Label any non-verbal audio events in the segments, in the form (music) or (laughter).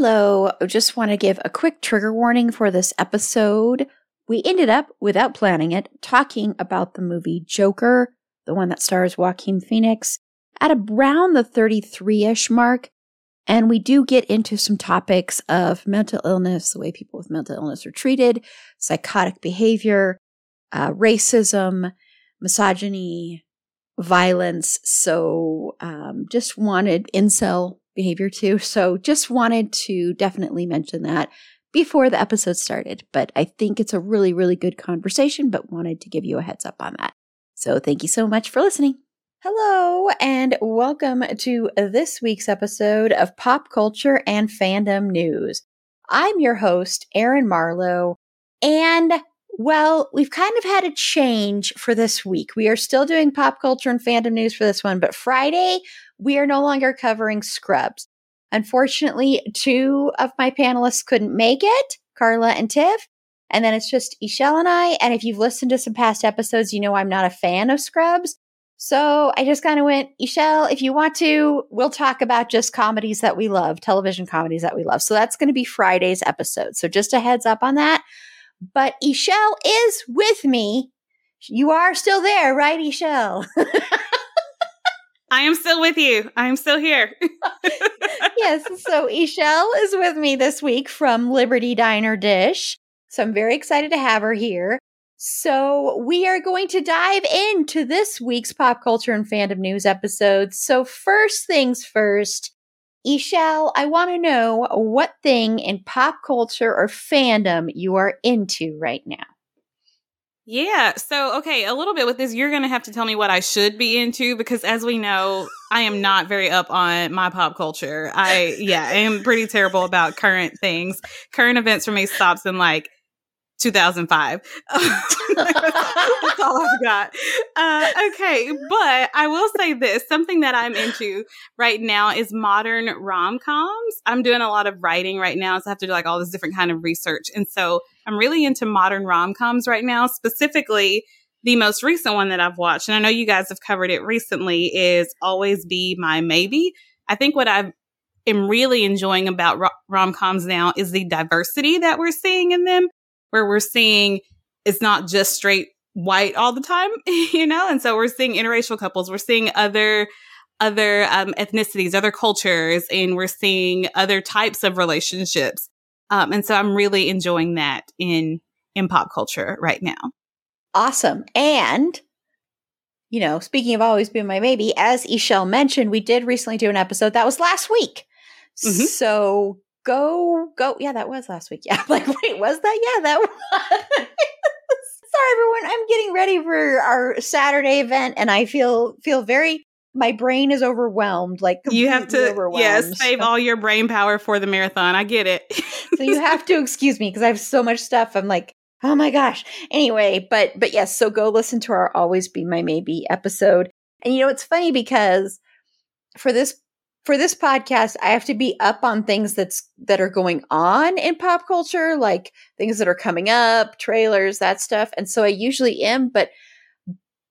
Hello, just want to give a quick trigger warning for this episode. We ended up, without planning it, talking about the movie Joker, the one that stars Joaquin Phoenix, at around the 33 ish mark. And we do get into some topics of mental illness, the way people with mental illness are treated, psychotic behavior, uh, racism, misogyny, violence. So um, just wanted incel behavior too. (laughs) So just wanted to definitely mention that before the episode started. But I think it's a really, really good conversation, but wanted to give you a heads up on that. So thank you so much for listening. Hello, and welcome to this week's episode of Pop Culture and Fandom News. I'm your host, Erin Marlowe, and well, we've kind of had a change for this week. We are still doing pop culture and fandom news for this one, but Friday, we are no longer covering Scrubs. Unfortunately, two of my panelists couldn't make it, Carla and Tiff. And then it's just E'Shel and I. And if you've listened to some past episodes, you know I'm not a fan of Scrubs. So I just kind of went, E'Shel, if you want to, we'll talk about just comedies that we love, television comedies that we love. So that's going to be Friday's episode. So just a heads up on that. But E'Shel is with me. You are still there, right, E'Shel? (laughs) I am still with you. I am still here. (laughs) yes. So E'Shel is with me this week from Liberty Diner Dish. So I'm very excited to have her here. So we are going to dive into this week's pop culture and fandom news episode. So first things first, E'Shel, I want to know what thing in pop culture or fandom you are into right now. Yeah. So, okay, a little bit with this, you're going to have to tell me what I should be into because, as we know, I am not very up on my pop culture. I, yeah, I am pretty terrible about current things. Current events for me stops in like 2005. (laughs) That's all I've got. Uh, okay, but I will say this something that I'm into right now is modern rom coms. I'm doing a lot of writing right now, so I have to do like all this different kind of research. And so I'm really into modern rom coms right now, specifically. The most recent one that I've watched, and I know you guys have covered it recently, is Always Be My Maybe. I think what I am really enjoying about rom coms now is the diversity that we're seeing in them where we're seeing it's not just straight white all the time, (laughs) you know? And so we're seeing interracial couples, we're seeing other other um, ethnicities, other cultures, and we're seeing other types of relationships. Um, and so I'm really enjoying that in in pop culture right now. Awesome. And you know, speaking of always being my baby, as E'Shel mentioned, we did recently do an episode that was last week. Mm-hmm. So go go yeah that was last week (laughs) yeah like wait was that? Yeah that was. (laughs) Sorry everyone i'm getting ready for our saturday event and i feel feel very my brain is overwhelmed like you have to yes save all your brain power for the marathon i get it. (laughs) So you have to excuse me because i have so much stuff i'm like oh my gosh. Anyway but but yes so go listen to our always be my maybe episode. And you know it's funny because for this for this podcast, I have to be up on things that's that are going on in pop culture, like things that are coming up, trailers, that stuff. And so I usually am, but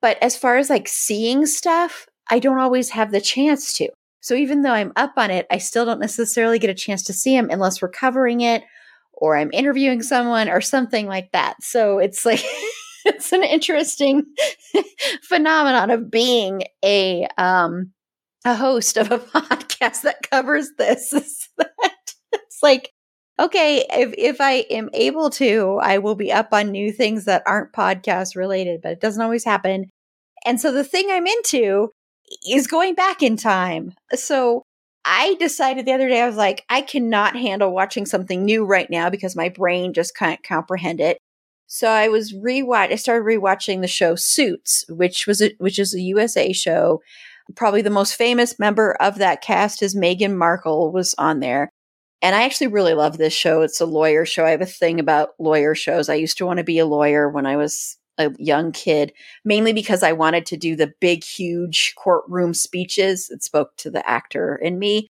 but as far as like seeing stuff, I don't always have the chance to. So even though I'm up on it, I still don't necessarily get a chance to see them unless we're covering it or I'm interviewing someone or something like that. So it's like (laughs) it's an interesting (laughs) phenomenon of being a um a host of a (laughs) podcast that covers this. (laughs) it's like okay, if if I am able to, I will be up on new things that aren't podcast related, but it doesn't always happen. And so the thing I'm into is going back in time. So I decided the other day, I was like, I cannot handle watching something new right now because my brain just can't comprehend it. So I was rewatch. I started rewatching the show Suits, which was a, which is a USA show. Probably the most famous member of that cast is Meghan Markle was on there. And I actually really love this show. It's a lawyer show. I have a thing about lawyer shows. I used to want to be a lawyer when I was a young kid, mainly because I wanted to do the big, huge courtroom speeches. It spoke to the actor in me.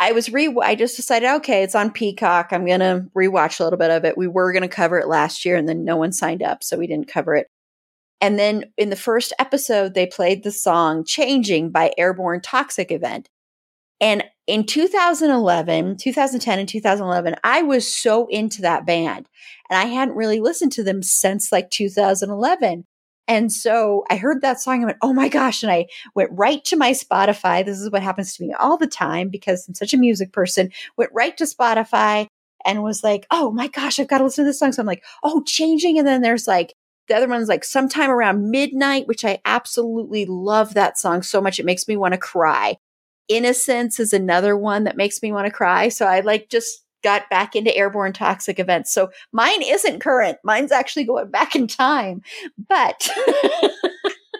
I was re I just decided, okay, it's on Peacock. I'm gonna rewatch a little bit of it. We were gonna cover it last year and then no one signed up, so we didn't cover it. And then in the first episode, they played the song Changing by Airborne Toxic Event. And in 2011, 2010 and 2011, I was so into that band and I hadn't really listened to them since like 2011. And so I heard that song and went, oh my gosh. And I went right to my Spotify. This is what happens to me all the time because I'm such a music person. Went right to Spotify and was like, oh my gosh, I've got to listen to this song. So I'm like, oh, changing. And then there's like, the other one's like sometime around midnight, which I absolutely love that song so much. It makes me want to cry. Innocence is another one that makes me want to cry. So I like just got back into airborne toxic events. So mine isn't current. Mine's actually going back in time. But (laughs)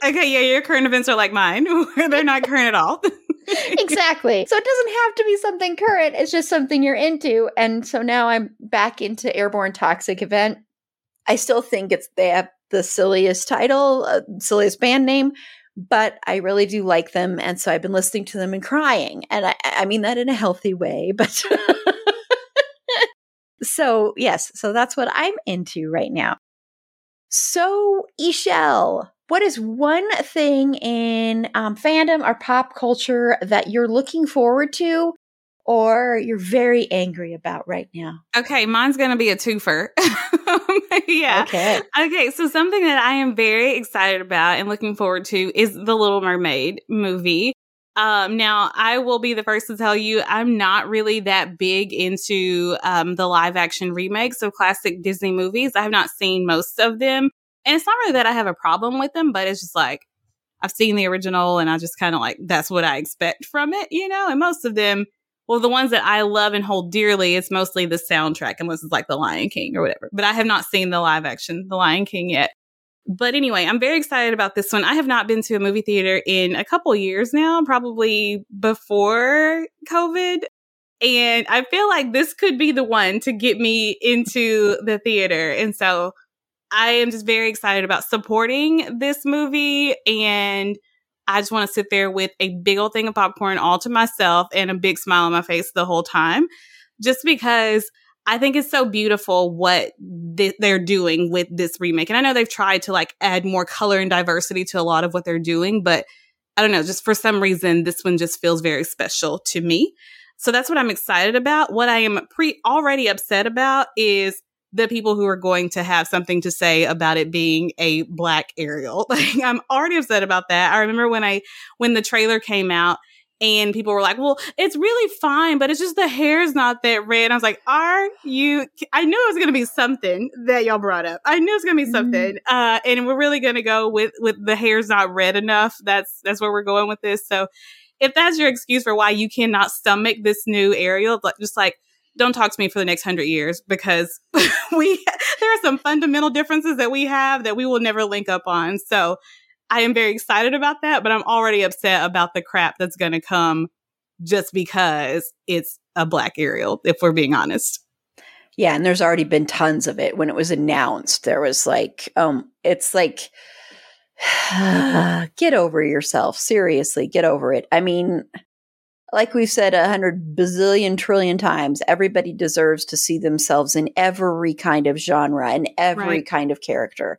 Okay, yeah, your current events are like mine. (laughs) They're not current at all. (laughs) exactly. So it doesn't have to be something current. It's just something you're into. And so now I'm back into airborne toxic event. I still think it's they have the silliest title, uh, silliest band name, but I really do like them. And so I've been listening to them and crying. And I, I mean that in a healthy way, (laughs) but so yes, so that's what I'm into right now. So, E'Shel, what is one thing in um, fandom or pop culture that you're looking forward to or you're very angry about right now? Okay, mine's going to be a twofer. (laughs) yeah. Okay. Okay, so something that I am very excited about and looking forward to is the Little Mermaid movie. Um, now, I will be the first to tell you I'm not really that big into um, the live action remakes of classic Disney movies. I have not seen most of them. And it's not really that I have a problem with them, but it's just like I've seen the original and I just kind of like that's what I expect from it, you know? And most of them well, the ones that I love and hold dearly, it's mostly the soundtrack, unless it's like The Lion King or whatever. But I have not seen the live action The Lion King yet. But anyway, I'm very excited about this one. I have not been to a movie theater in a couple years now, probably before COVID. And I feel like this could be the one to get me into the theater. And so I am just very excited about supporting this movie and I just want to sit there with a big old thing of popcorn all to myself and a big smile on my face the whole time, just because I think it's so beautiful what th- they're doing with this remake. And I know they've tried to like add more color and diversity to a lot of what they're doing, but I don't know, just for some reason, this one just feels very special to me. So that's what I'm excited about. What I am pre already upset about is the people who are going to have something to say about it being a black Ariel. (laughs) Like I'm already upset about that. I remember when I when the trailer came out and people were like, "Well, it's really fine, but it's just the hair's not that red." I was like, "Are you?" I knew it was going to be something that y'all brought up. I knew it was going to be mm-hmm. something, mm-hmm. uh, and we're really going to go with with the hair's not red enough. That's that's where we're going with this. So, if that's your excuse for why you cannot stomach this new Ariel, like just like don't talk to me for the next hundred years because (laughs) we there are some fundamental differences that we have that we will never link up on. So I am very excited about that, but I'm already upset about the crap that's going to come just because it's a black Ariel, if we're being honest. Yeah, and there's already been tons of it. When it was announced, there was like, um, it's like, (sighs) get over yourself. Seriously, get over it. I mean, like we've said a hundred bazillion trillion times, everybody deserves to see themselves in every kind of genre and every right. kind of character.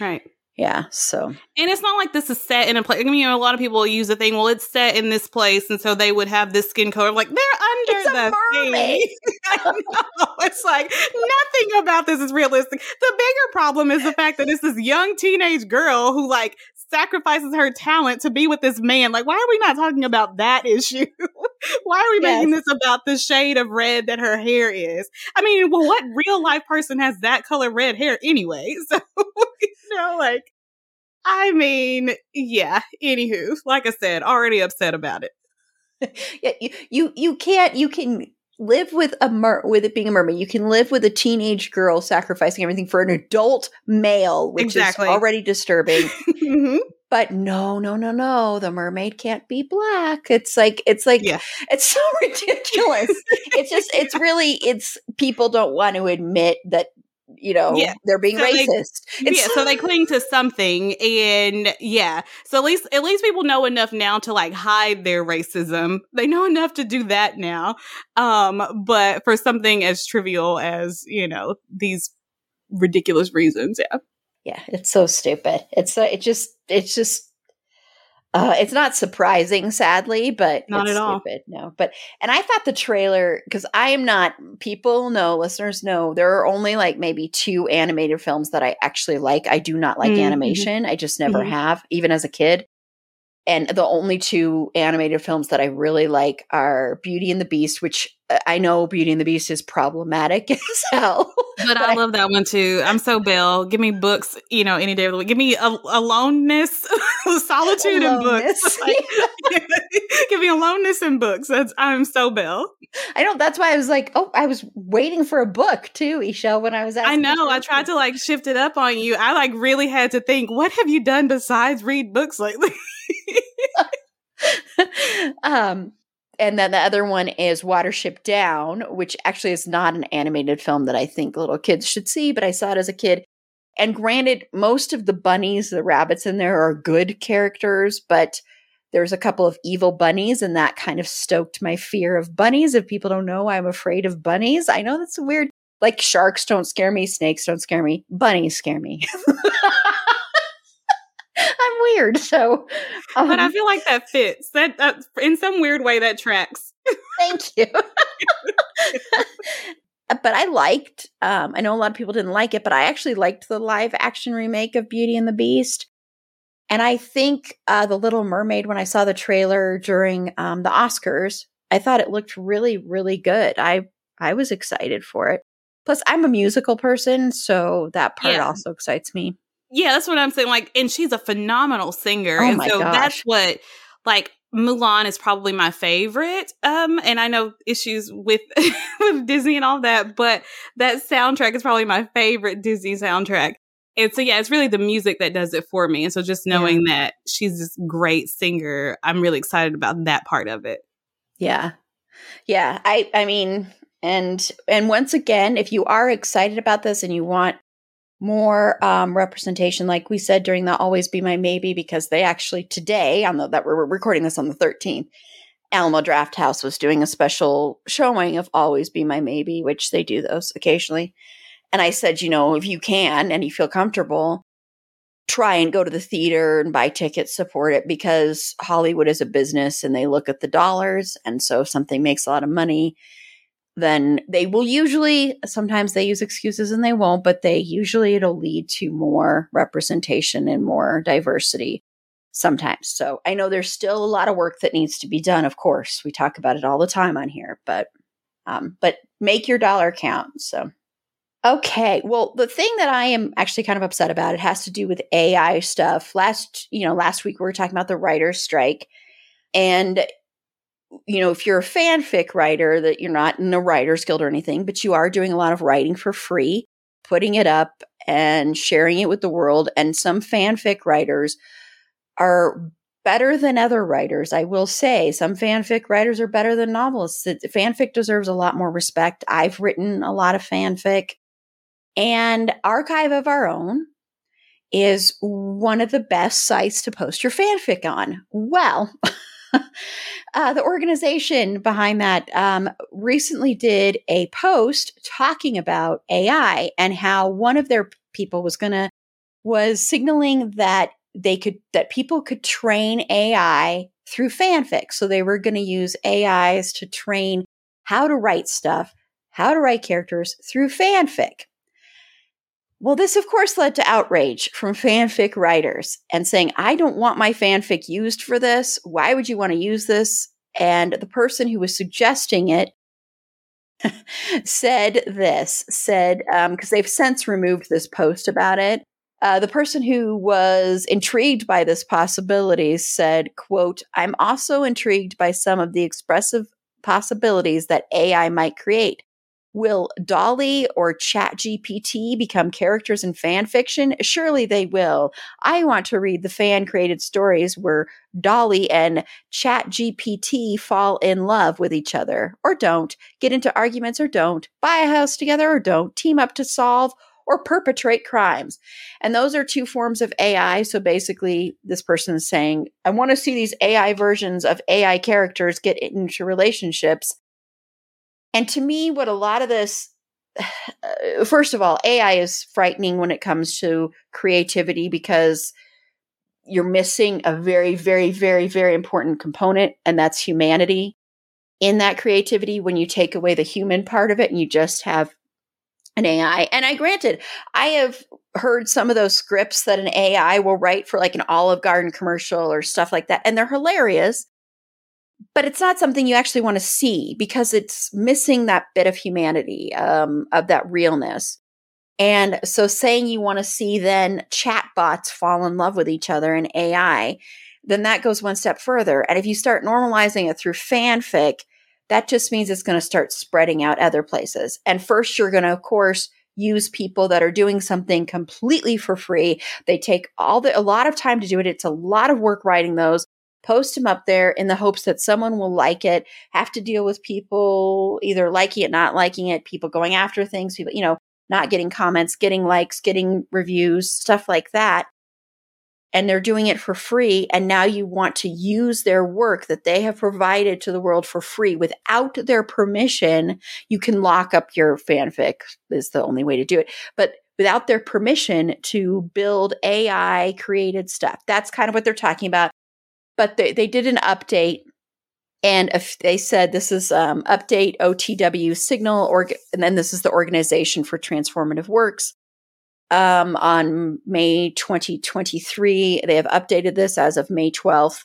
Right. Yeah. So, and it's not like this is set in a place. I mean, you know, a lot of people use the thing, well, it's set in this place. And so they would have this skin color. Like, they're under the mermaid. (laughs) I know. It's like nothing about this is realistic. The bigger problem is the fact that it's this young teenage girl who, like, sacrifices her talent to be with this man. Like, why are we not talking about that issue? (laughs) why are we yes. making this about the shade of red that her hair is? I mean, well, what real life person has that color red hair anyway? (laughs) So, you know, like, I mean, yeah. Anywho, like I said, already upset about it. (laughs) yeah, you, you you can't you can live with a mer- with it being a mermaid. You can live with a teenage girl sacrificing everything for an adult male, which exactly. is already disturbing. (laughs) mm-hmm. But no, no, no, no. The mermaid can't be black. It's like it's like yeah. it's so (laughs) ridiculous. it's just it's really it's people don't want to admit that you know yeah. they're being so racist. They, yeah, so they cling to something, and yeah, so at least at least people know enough now to like hide their racism. They know enough to do that now. Um, but for something as trivial as you know these ridiculous reasons, yeah, yeah, it's so stupid. It's uh, it just it's just uh, it's not surprising, sadly, but not at all. No, but and I thought the trailer because I am not. People know, listeners know, there are only like maybe two animated films that I actually like. I do not like mm-hmm. animation. I just never mm-hmm. have, even as a kid. And the only two animated films that I really like are Beauty and the Beast, which uh, I know Beauty and the Beast is problematic (laughs) as hell. But, I, love that one too. I'm so Bill. Give me books, you know, any day of the week. Give me a, aloneness, (laughs) solitude, aloneness. and books. (laughs) Give me aloneness and books. That's I'm so Bill. I know. That's why I was like, oh, I was waiting for a book too, E'Shel, when I was. I know. I tried to like shift it up on you. I like really had to think. What have you done besides read books lately? (laughs) um, and then the other one is Watership Down, which actually is not an animated film that I think little kids should see, but I saw it as a kid. And granted, most of the bunnies, the rabbits in there are good characters, but there's a couple of evil bunnies, and that kind of stoked my fear of bunnies. If people don't know, I'm afraid of bunnies. I know that's weird. Like sharks don't scare me, snakes don't scare me, bunnies scare me. (laughs) I'm weird. So, um, but I um feel like that fits. That, in some weird way that tracks. Thank you. but I liked. Um, I know a lot of people didn't like it, but I actually liked the live action remake of Beauty and the Beast. And I think uh, the Little Mermaid. When I saw the trailer during um, the Oscars, I thought it looked really, really good. I I was excited for it. Plus, I'm a musical person, so that part yeah. also excites me. Yeah, that's what I'm saying. Like, and she's a phenomenal singer. Oh and so gosh. that's what, like, Mulan is probably my favorite. Um, and I know issues with (laughs) with Disney and all that, but that soundtrack is probably my favorite Disney soundtrack. And so yeah, it's really the music that does it for me. And so just knowing yeah. that she's this great singer, I'm really excited about that part of it. Yeah. Yeah. I I mean, and and once again, if you are excited about this and you want more um, representation, like we said during the Always Be My Maybe, because they actually today, on the that we're recording this on the 13th, Alamo Drafthouse was doing a special showing of Always Be My Maybe, which they do those occasionally. And I said, you know, if you can and you feel comfortable, try and go to the theater and buy tickets, support it because Hollywood is a business and they look at the dollars. And so if something makes a lot of money, then they will usually sometimes they use excuses and they won't but they usually it'll lead to more representation and more diversity sometimes. So i know there's still a lot of work that needs to be done of course. We talk about it all the time on here but um but make your dollar count so. Okay well the thing that i am actually kind of upset about it has to do with ai stuff. Last you know last week we were talking about the writers strike and you know, if you're a fanfic writer, that you're not in a writer's guild or anything, but you are doing a lot of writing for free, putting it up and sharing it with the world. And some fanfic writers are better than other writers. I will say some fanfic writers are better than novelists. Fanfic deserves a lot more respect. I've written a lot of fanfic. And Archive of Our Own is one of the best sites to post your fanfic on. Well, (laughs) (laughs) uh, the organization behind that um, recently did a post talking about AI and how one of their people was going to was signaling that they could that people could train AI through fanfic. So they were going to use AIs to train how to write stuff, how to write characters through fanfic. Well, this of course led to outrage from fanfic writers and saying, I don't want my fanfic used for this. Why would you want to use this? And the person who was suggesting it (laughs) said this said, because um, they've since removed this post about it. Uh, the person who was intrigued by this possibility said, quote, I'm also intrigued by some of the expressive possibilities that AI might create. Will DALL-E or ChatGPT become characters in fan fiction? Surely they will. I want to read the fan created stories where DALL-E and ChatGPT fall in love with each other or don't, get into arguments or don't, buy a house together or don't, team up to solve or perpetrate crimes. And those are two forms of AI. So basically, this person is saying, I want to see these AI versions of AI characters get into relationships and to me, what a lot of this, (sighs) first of all, AI is frightening when it comes to creativity because you're missing a very, very, very, very important component, and that's humanity in that creativity when you take away the human part of it and you just have an AI. And I granted, I have heard some of those scripts that an AI will write for like an Olive Garden commercial or stuff like that, and they're hilarious but it's not something you actually want to see because it's missing that bit of humanity, um, of that realness. And so saying you want to see then chatbots fall in love with each other in AI, then that goes one step further. And if you start normalizing it through fanfic, that just means it's going to start spreading out other places. And first, you're going to, of course, use people that are doing something completely for free. They take all the, a lot of time to do it. It's a lot of work writing those post them up there in the hopes that someone will like it, have to deal with people either liking it, not liking it, people going after things, people, you know, not getting comments, getting likes, getting reviews, stuff like that. And they're doing it for free. And now you want to use their work that they have provided to the world for free without their permission. You can lock up your fanfic, is the only way to do it. But without their permission to build AI created stuff. That's kind of what they're talking about but they, they did an update and if they said this is um, update OTW signal, or and then this is the Organization for Transformative Works. Um, on May 2023, they have updated this as of May 12th.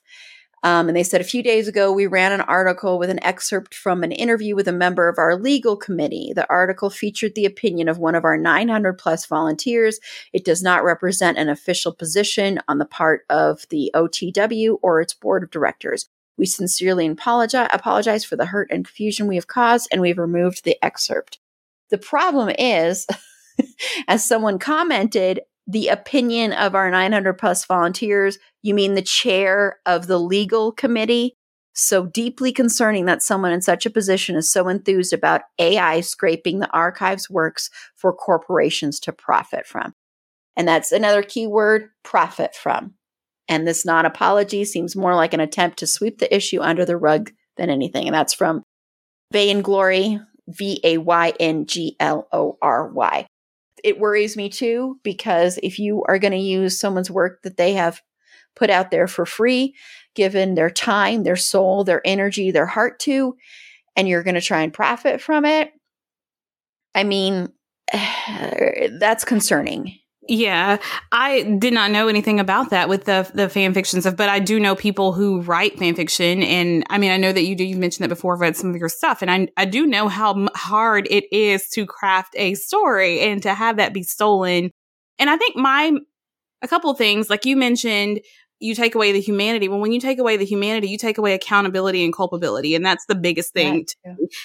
Um, and they said a few days ago, we ran an article with an excerpt from an interview with a member of our legal committee. The article featured the opinion of one of our 900 plus volunteers. It does not represent an official position on the part of the OTW or its board of directors. We sincerely apologize, apologize for the hurt and confusion we have caused, and we've removed the excerpt. The problem is, (laughs) as someone commented, the opinion of our 900 plus volunteers, you mean the chair of the legal committee? So deeply concerning that someone in such a position is so enthused about AI scraping the archive's works for corporations to profit from. And that's another key word profit from. And this non apology seems more like an attempt to sweep the issue under the rug than anything. And that's from Vainglory, V A Y N G L O R Y it worries me too because if you are going to use someone's work that they have put out there for free, given their time, their soul, their energy, their heart to, and you're going to try and profit from it, I mean, (sighs) that's concerning. Yeah, I did not know anything about that with the the fan fiction stuff, but I do know people who write fan fiction, and I mean, I know that you do. You've mentioned that before. I've read some of your stuff, and I I do know how hard it is to craft a story and to have that be stolen. And I think my a couple things, like you mentioned, you take away the humanity. Well, when you take away the humanity, you take away accountability and culpability. And that's the biggest thing.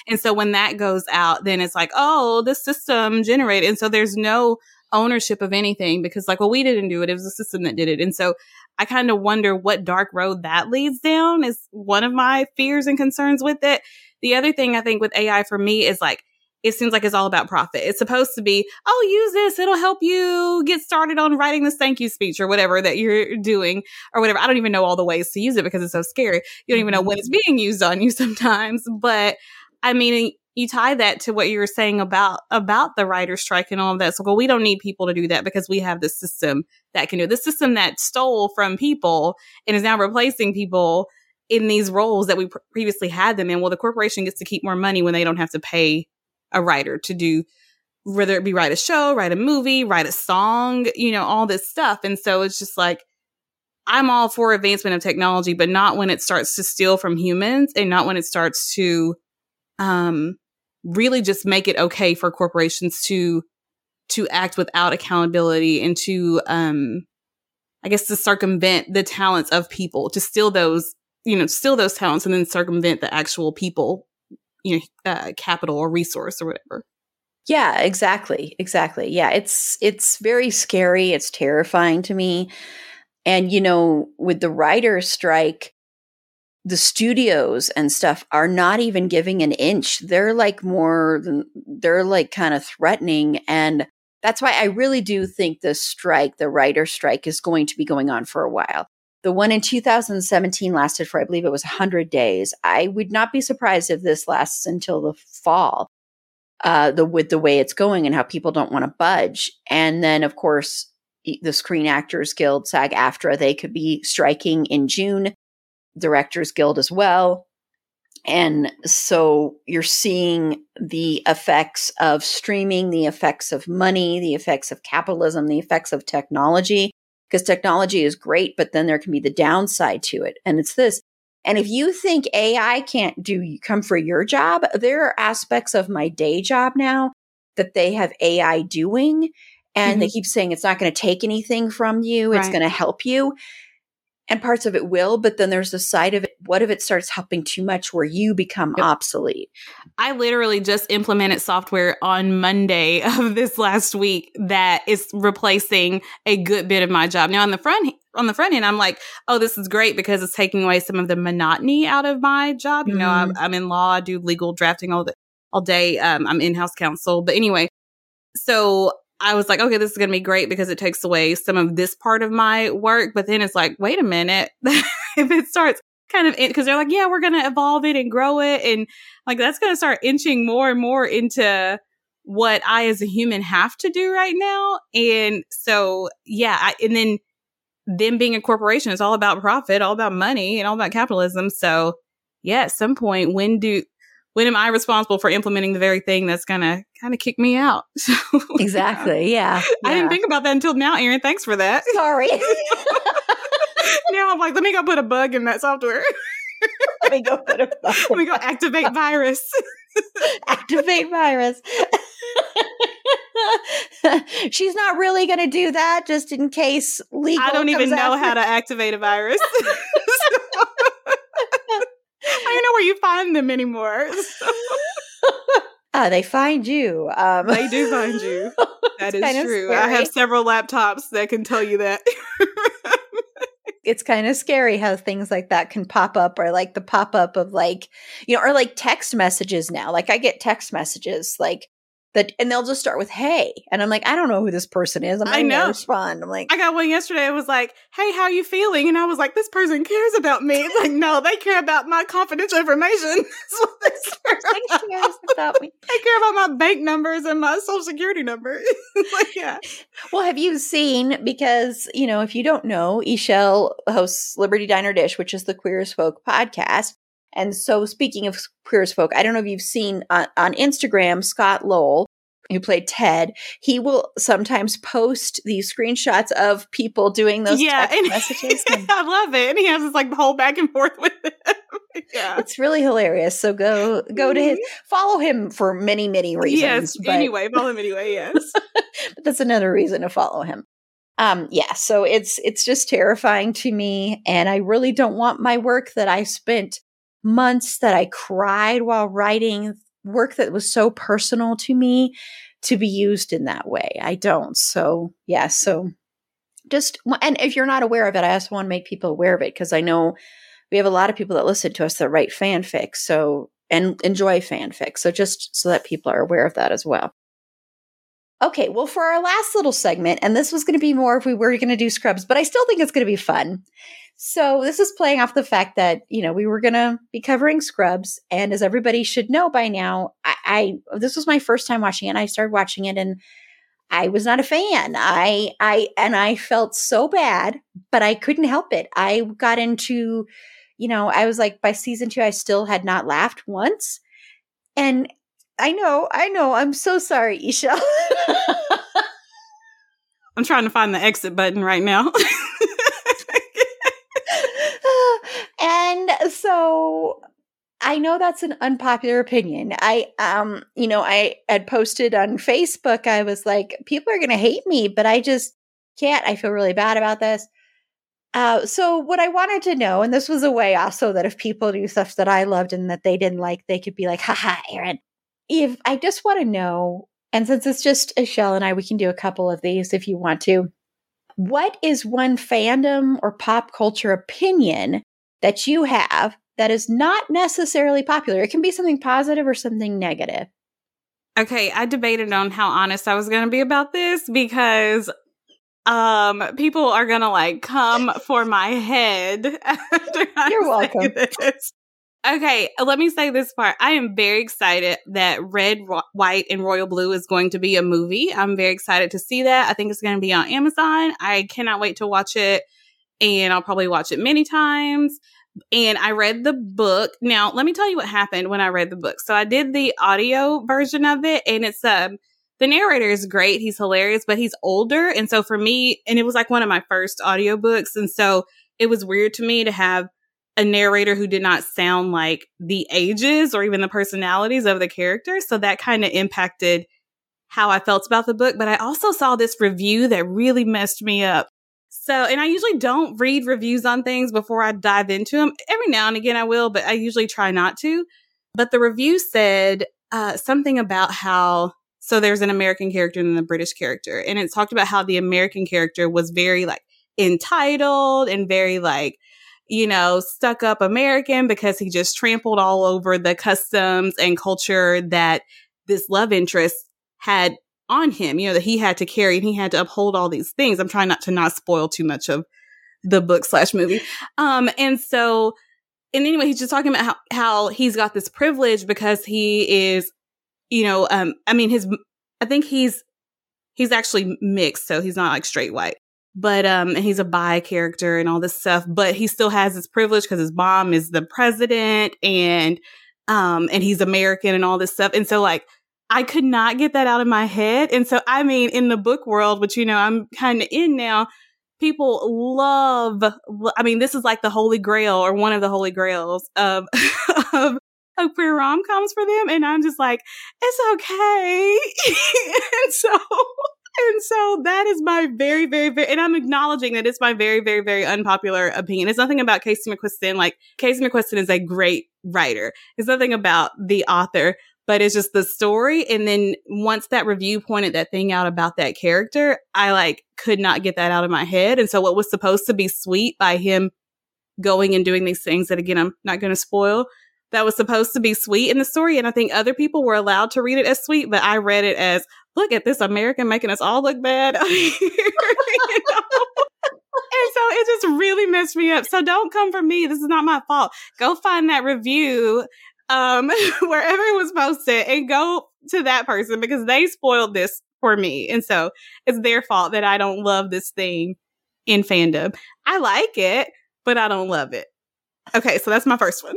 And so when that goes out, then it's like, oh, the system generated. And so there's no ownership of anything because like, well, we didn't do it. It was the system that did it. And so I kind of wonder what dark road that leads down is one of my fears and concerns with it. The other thing I think with AI for me is like, it seems like it's all about profit. It's supposed to be, oh, use this. It'll help you get started on writing this thank you speech or whatever that you're doing or whatever. I don't even know all the ways to use it because it's so scary. You don't even know mm-hmm. when it's being used on you (laughs) sometimes. But I mean, you tie that to what you were saying about about the writer's strike and all of that. So, well, we don't need people to do that because we have the system that can do it. the system that stole from people and is now replacing people in these roles that we pr- previously had them in. Well, the corporation gets to keep more money when they don't have to pay a writer to do whether it be write a show, write a movie, write a song, you know, all this stuff. And so it's just like I'm all for advancement of technology, but not when it starts to steal from humans and not when it starts to um, really just make it okay for corporations to to act without accountability and to um I guess to circumvent the talents of people, to steal those, you know, steal those talents and then circumvent the actual people, you know, uh, capital or resource or whatever. Yeah, exactly. Exactly. Yeah, it's it's very scary, it's terrifying to me. And, you know, with the writer's strike, the studios and stuff are not even giving an inch. They're like more than, they're like kind of threatening. And that's why I really do think the strike, the writer strike, is going to be going on for a while. The one in 2017 lasted for, I believe it was 100 days. I would not be surprised if this lasts until the fall. Uh, the with the way it's going and how people don't want to budge, and then of course the Screen Actors Guild, SAG AFTRA, they could be striking in June, Directors Guild as well. And so you're seeing the effects of streaming, the effects of money, the effects of capitalism, the effects of technology, because technology is great, but then there can be the downside to it. And it's this. And if you think AI can't do come for your job, there are aspects of my day job now that they have AI doing and mm-hmm. they keep saying it's not going to take anything from you, it's going to help you. And parts of it will, but then there's the side of it. What if it starts helping too much where you become yep. obsolete? I literally just implemented software on Monday (laughs) of this last week that is replacing a good bit of my job. Now on the front on the front end, I'm like, oh, this is great because it's taking away some of the monotony out of my job. You mm-hmm. know, I'm, I'm, in law, I do legal drafting all the all day. Um, I'm in house counsel, but anyway, so I was like, okay, this is going to be great because it takes away some of this part of my work. But then it's like, wait a minute. (laughs) if it starts kind of, eh, because they're like, yeah, we're going to evolve it and grow it. And like, that's going to start inching more and more into what I as a human have to do right now. And so, yeah. I, and then them being a corporation is all about profit, all about money and all about capitalism. So yeah, at some point, when do, when am I responsible for implementing the very thing that's going to kind of kick me out? (laughs) exactly. Yeah. (laughs) I didn't think about that until now, Erin. Thanks for that. (laughs) Sorry. now I'm like, let me go put a bug in that software. let me go put a bug. let me go activate virus. activate virus. She's not really going to do that just in case legal. I don't even know how to activate a virus. I don't know where you find them anymore. So. (laughs) Uh, they find you. Um, they do find you. (laughs) That is true. Scary. I have several laptops that can tell you that. (laughs) it's kind of scary how things like that can pop up, or like the pop up of like, you know, or like text messages now. Like I get text messages like, that and they'll just start with hey and i'm like i don't know who this person is. I'm not I know. respond. I'm like i got one yesterday. It was like hey how you feeling? And i was like this person cares about me. It's like no they care about my confidential information. (laughs) Person cares about me. They care about my bank numbers and my social security number. (laughs) Like yeah. Well have you seen because you know if you don't know E'Shel hosts liberty diner dish which is the queer as folk podcast and so, speaking of queer as folk, I don't know if you've seen on, on Instagram Scott Lowell, who played Ted. He will sometimes post these screenshots of people doing those yeah, text (laughs) messages. And, I love it, and he has this like whole back and forth with (laughs) it. yeah, it's really hilarious. So go go to his mm-hmm. follow him for many many reasons. Yes, but, anyway, follow him anyway. Yes, (laughs) but that's another reason to follow him. Um, yeah, so it's it's just terrifying to me, and I really don't want my work that I spent months that I cried while writing work that was so personal to me to be used in that way. I don't. So, yeah. So, just, and if you're not aware of it, I also want to make people aware of it because I know we have a lot of people that listen to us that write fanfic. So, and enjoy fanfic. So, just so that people are aware of that as well. Okay, well, for our last little segment, and this was going to be more if we were going to do scrubs, but I still think it's going to be fun. So this is playing off the fact that, you know, we were going to be covering Scrubs. And as everybody should know by now, I, I, this was my first time watching it. And I started watching it and I was not a fan. I, I, and I felt so bad, but I couldn't help it. I got into, you know, I was like, by season two, I still had not laughed once. And I know, I know, I'm so sorry, Isha. (laughs) I'm trying to find the exit button right now. (laughs) and so I know that's an unpopular opinion. I um you know, I had posted on Facebook I was like people are to hate me, but I just can't. I feel really bad about this. Uh, so what I wanted to know, and this was a way also that if people do stuff that I loved and that they didn't like, they could be like, haha, Erin. If I just want to know, and since it's just Michelle and I, we can do a couple of these if you want to. What is one fandom or pop culture opinion that you have that is not necessarily popular. It can be something positive or something negative. Okay, I debated on how honest I was going to be about this because um people are going to like come for my head (laughs) You're welcome. This. Okay, let me say this part. I am very excited that Red, White, and Royal Blue is going to be a movie. I'm very excited to see that. I think it's going to be on Amazon. I cannot wait to watch it, and I'll probably watch it many times and I read the book. Now, let me tell you what happened when I read the book. So I did the audio version of it and it's um the narrator is great. He's hilarious, but he's older. And so for me, and it was like one of my first audiobooks. And so it was weird to me to have a narrator who did not sound like the ages or even the personalities of the characters. So that kind of impacted how I felt about the book. But I also saw this review that really messed me up. So, and I usually don't read reviews on things before I dive into them. Every now and again I will, but I usually try not to. But the review said uh, something about how, so there's an American character and a British character. And it talked about how the American character was very like entitled and very like, you know, stuck up American because he just trampled all over the customs and culture that this love interest had on him, you know, that he had to carry and he had to uphold all these things. I'm trying not to not spoil too much of the book slash movie. Um, and so, and anyway, he's just talking about how, how he's got this privilege because he is, you know, um, I mean, his, I think he's, he's actually mixed. So he's not like straight white, but, um, he's a bi character and all this stuff, but he still has this privilege because his mom is the president and, um, and he's American and all this stuff. And so like, I could not get that out of my head. And so, I mean, in the book world, which, you know, I'm kind of in now, people love, I mean, this is like the holy grail or one of the holy grails of, (laughs) of, of queer rom coms for them. And I'm just like, it's okay. (laughs) and so, and so that is my very, very, very, and I'm acknowledging that it's my very, very, very unpopular opinion. It's nothing about Casey McQuiston. Like, Casey McQuiston is a great writer. It's nothing about the author but it's just the story. And then once that review pointed that thing out about that character, I like could not get that out of my head. And so what was supposed to be sweet by him going and doing these things that again, I'm not going to spoil that was supposed to be sweet in the story. And I think other people were allowed to read it as sweet, but I read it as, look at this American making us all look bad. (laughs) And so it just really messed me up. So don't come for me. This is not my fault. Go find that review um, (laughs) wherever it was posted and go to that person because they spoiled this for me. And so it's their fault that I don't love this thing in fandom. I like it, but I don't love it. Okay, so that's my first one.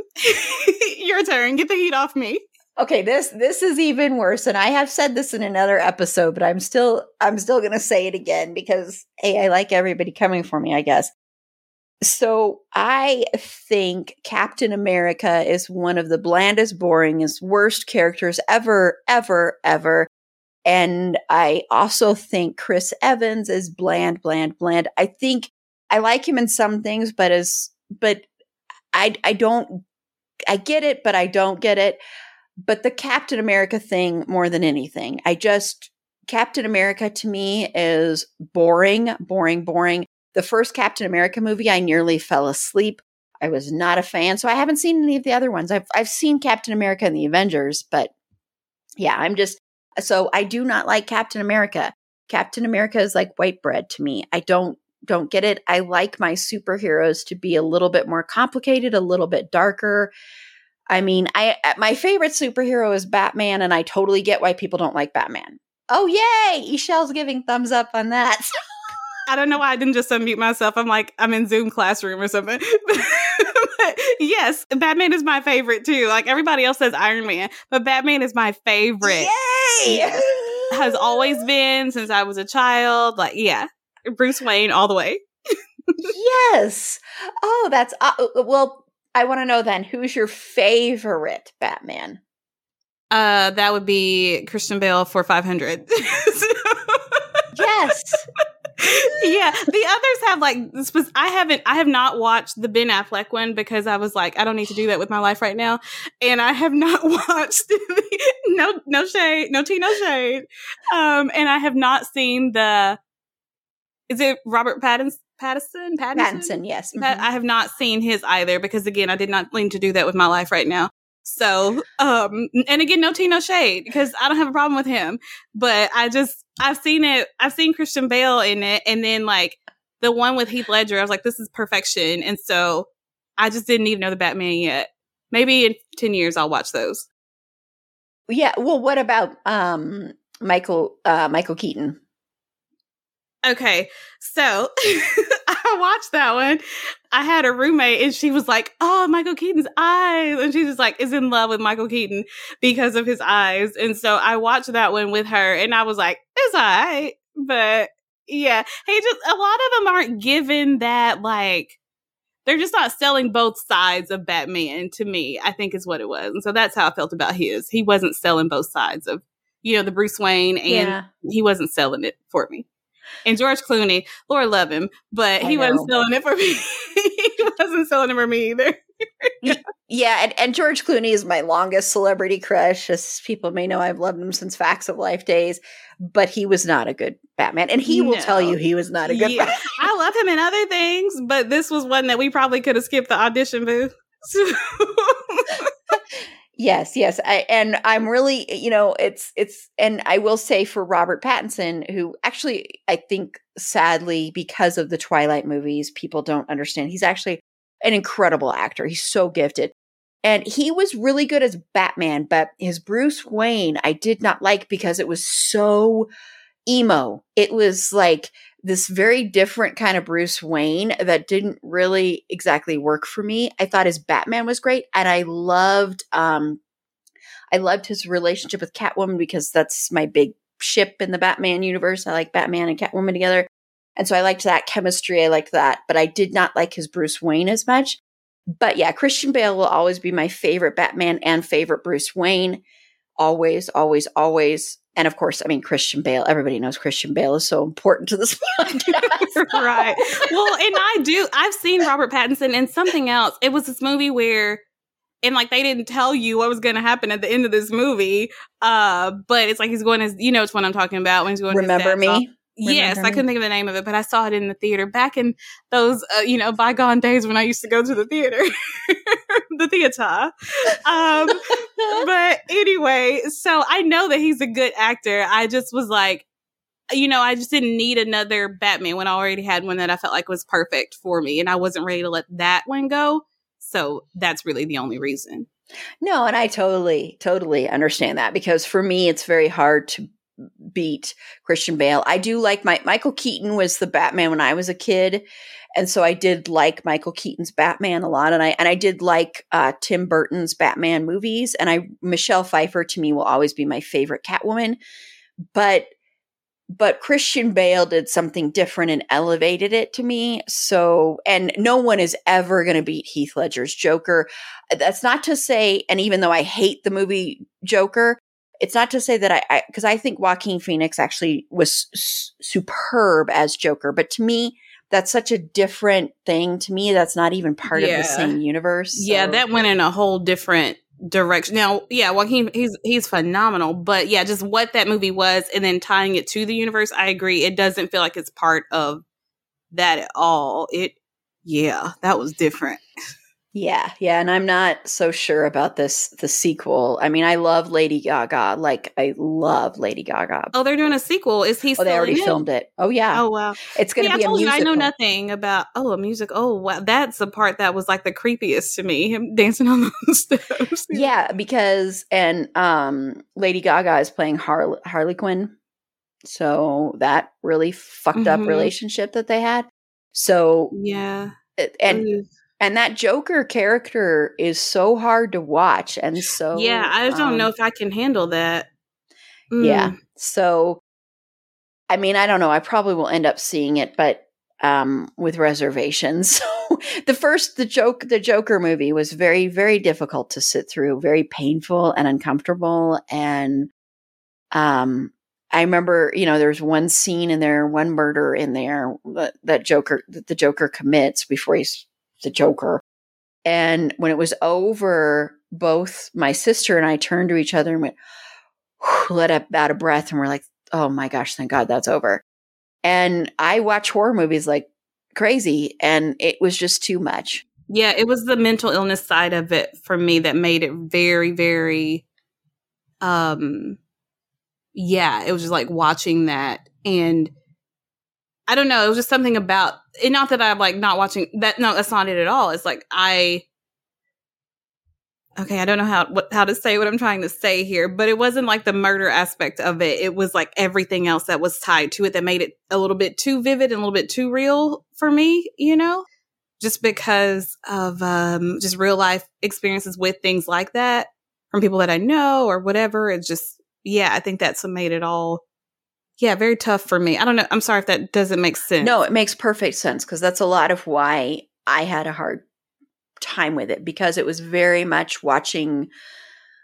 (laughs) Your turn. Get the heat off me. Okay, this this is even worse and I have said this in another episode, but I'm still I'm still going to say it again because hey, I like everybody coming for me, I guess. So I think Captain America is one of the blandest, boringest, worst characters ever, ever, ever. And I also think Chris Evans is bland, bland, bland. I think I like him in some things, but as but I I don't I get it, but I don't get it. But the Captain America thing more than anything. I just Captain America to me is boring, boring, boring. The first Captain America movie, I nearly fell asleep. I was not a fan, so I haven't seen any of the other ones. I've I've seen Captain America and the Avengers, but yeah, I'm just so I do not like Captain America. Captain America is like white bread to me. I don't don't get it. I like my superheroes to be a little bit more complicated, a little bit darker. I mean, I uh, my favorite superhero is Batman, and I totally get why people don't like Batman. Oh yay! E'Shel's giving thumbs up on that. (laughs) I don't know why I didn't just unmute myself. I'm like I'm in Zoom classroom or something. (laughs) but yes, Batman is my favorite too. Like everybody else says Iron Man, but Batman is my favorite. Yay! Has always been since I was a child. Like yeah, Bruce Wayne all the way. (laughs) yes. Oh, that's uh, uh well. I want to know then who's your favorite Batman? Uh, that would be Christian Bale for 500. (laughs) yes. Yeah, the others have like was, I haven't I have not watched the Ben Affleck one because I was like I don't need to do that with my life right now, and I have not (laughs) watched the, no no shade no tea no shade, um, and I have not seen the is it Robert Pattinson Pattinson Pattinson, Pattinson yes mm-hmm. I have not seen his either because again I did not need to do that with my life right now. So, um, and again, no tea, no shade because I don't have a problem with him, but I just, I've seen it, I've seen Christian Bale in it. And then like the one with Heath Ledger, I was like, this is perfection. And so I just didn't even know the Batman yet. Maybe in 10 years I'll watch those. Yeah. Well, what about, um, Michael, uh, Michael Keaton? Okay, so (laughs) I watched that one. I had a roommate and she was like, Oh, Michael Keaton's eyes. And she just like is in love with Michael Keaton because of his eyes. And so I watched that one with her and I was like, It's all right. But yeah, he just, a lot of them aren't given that like, they're just not selling both sides of Batman to me, I think is what it was. And so that's how I felt about his. He wasn't selling both sides of, you know, the Bruce Wayne and yeah. he wasn't selling it for me and George Clooney, Lord love him, but he wasn't selling it for me. (laughs) he wasn't selling it for me either. yeah, and, and George Clooney is my longest celebrity crush. As people may know, I've loved him since Facts of Life days, but he was not a good Batman. And he no. will tell you he was not a good yeah. Batman. I love him in other things, but this was one that we probably could have skipped the audition booth. (laughs) Yes, yes. I, and I'm really, you know, it's, it's, and I will say for Robert Pattinson, who actually, I think sadly, because of the Twilight movies, people don't understand. He's actually an incredible actor. He's so gifted. And he was really good as Batman, but his Bruce Wayne, I did not like because it was so emo. It was like, this very different kind of Bruce Wayne that didn't really exactly work for me. I thought his Batman was great and I loved um I loved his relationship with Catwoman because that's my big ship in the Batman universe. I like Batman and Catwoman together. And so I liked that chemistry. I liked that, but I did not like his Bruce Wayne as much. But yeah, Christian Bale will always be my favorite Batman and favorite Bruce Wayne. Always, always, always and of course, I mean Christian Bale. Everybody knows Christian Bale is so important to this (laughs) podcast, (laughs) right? Well, and I do. I've seen Robert Pattinson in something else. It was this movie where, and like they didn't tell you what was going to happen at the end of this movie. Uh, but it's like he's going as you know, it's what I'm talking about when he's going. To remember me. Off. Yes, I couldn't think of the name of it, but I saw it in the theater back in those, uh, you know, bygone days when I used to go to the theater, (laughs) the theater. Um, (laughs) but anyway, so I know that he's a good actor. I just was like, you know, I just didn't need another Batman when I already had one that I felt like was perfect for me, and I wasn't ready to let that one go. So that's really the only reason. No, and I totally, totally understand that because for me, it's very hard to beat Christian Bale. I do like my Michael Keaton was the Batman when I was a kid. And so I did like Michael Keaton's Batman a lot. And I and I did like uh, Tim Burton's Batman movies. And I Michelle Pfeiffer to me will always be my favorite Catwoman. But but Christian Bale did something different and elevated it to me. So, and no one is ever going to beat Heath Ledger's Joker. That's not to say, and even though I hate the movie Joker, it's not to say that I, because I, I, think Joaquin Phoenix actually was s- superb as Joker, but to me, that's such a different thing. To me, that's not even part yeah. of the same universe. So. Yeah, that went in a whole different direction. Now, yeah, Joaquin, he's he's phenomenal, but yeah, just what that movie was, and then tying it to the universe, I agree. It doesn't feel like it's part of that at all. It, yeah, that was different. Yeah, yeah, and I'm not so sure about this the sequel. I mean, I love Lady Gaga. Like I love Lady Gaga. Oh, they're doing a sequel. Is he? Oh, they already filmed it. Oh yeah. Oh wow. It's going to be I a told you. I know nothing about. Oh, a music. Oh wow, that's the part that was like the creepiest to me. Him dancing on (laughs) those steps. Yeah, because and um Lady Gaga is playing Har- Harley Quinn. So that really fucked up Mhm. relationship that they had. So Yeah. and Ooh. And that Joker character is so hard to watch and so yeah, I don't um, know if I can handle that. Yeah. Mm. So I mean, I don't know. I probably will end up seeing it, but um with reservations. (laughs) So the first the joke the Joker movie was very very difficult to sit through, very painful and uncomfortable and um I remember, you know, there's one scene in there, one murder in there that, that Joker that the Joker commits before he's the Joker. And when it was over, both my sister and I turned to each other and went, let up out of breath and we're like, oh my gosh, thank God that's over. And I watch horror movies like crazy and it was just too much. Yeah, it was the mental illness side of it for me that made it very, very um yeah, it was just like watching that and I don't know, it was just something about and not that I'm like not watching that no, that's not it at all. It's like I Okay, I don't know how what how to say what I'm trying to say here, but it wasn't like the murder aspect of it. It was like everything else that was tied to it that made it a little bit too vivid and a little bit too real for me, you know? Just because of um just real life experiences with things like that from people that I know or whatever. It's just yeah, I think that's what made it all yeah, very tough for me. I don't know. I'm sorry if that doesn't make sense. No, it makes perfect sense because that's a lot of why I had a hard time with it because it was very much watching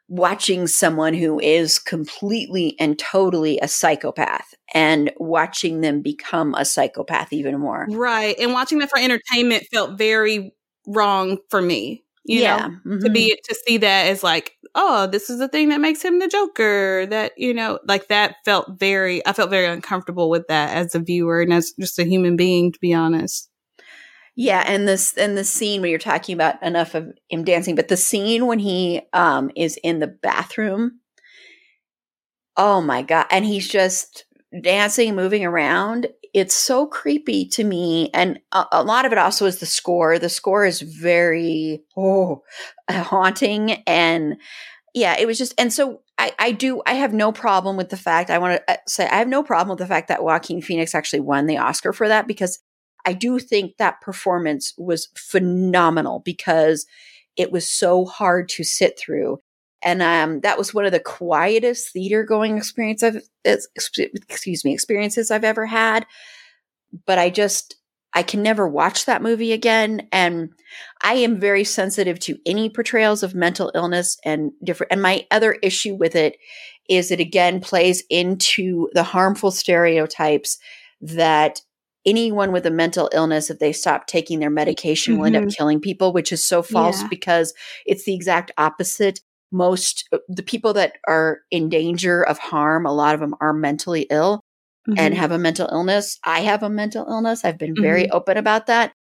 watching someone who is completely and totally a psychopath and watching them become a psychopath even more. Right. And watching that for entertainment felt very wrong for me. You yeah. know, mhm. to be to see that as like, oh, this is the thing that makes him the Joker. That you know, like that felt very. I felt very uncomfortable with that as a viewer and as just a human being, to be honest. Yeah, and this and the scene when you're talking about enough of him dancing, but the scene when he um is in the bathroom, oh my god, and he's just dancing, moving around. It's so creepy to me, and a, a lot of it also is the score. The score is very oh (laughs) haunting, and yeah, it was just and so. I, I do. I have no problem with the fact. I want to uh, say I have no problem with the fact that Joaquin Phoenix actually won the Oscar for that because I do think that performance was phenomenal because it was so hard to sit through. And um, that was one of the quietest theater going experience I've, excuse me, experiences I've ever had. But I just, I can never watch that movie again. And I am very sensitive to any portrayals of mental illness and different. And my other issue with it is it again plays into the harmful stereotypes that anyone with a mental illness, if they stop taking their medication, will end up Mhm. killing people, which is so false Yeah. because it's the exact opposite. Most the people that are in danger of harm, a lot of them are mentally ill and Mhm. have a mental illness. I have a mental illness. I've been very Mm-hmm. open about that.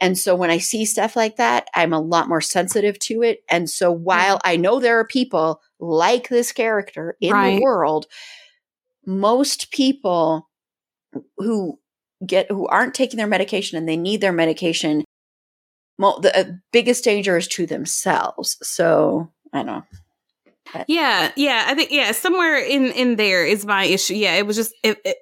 And so when I see stuff like that, I'm a lot more sensitive to it. And so while I know there are people like this character in Right. the world, most people who get who aren't taking their medication and they need their medication, mo- the uh, biggest danger is to themselves. So I don't know. Yeah, yeah, I think yeah, somewhere in in there is my issue. Yeah, it was just it, it,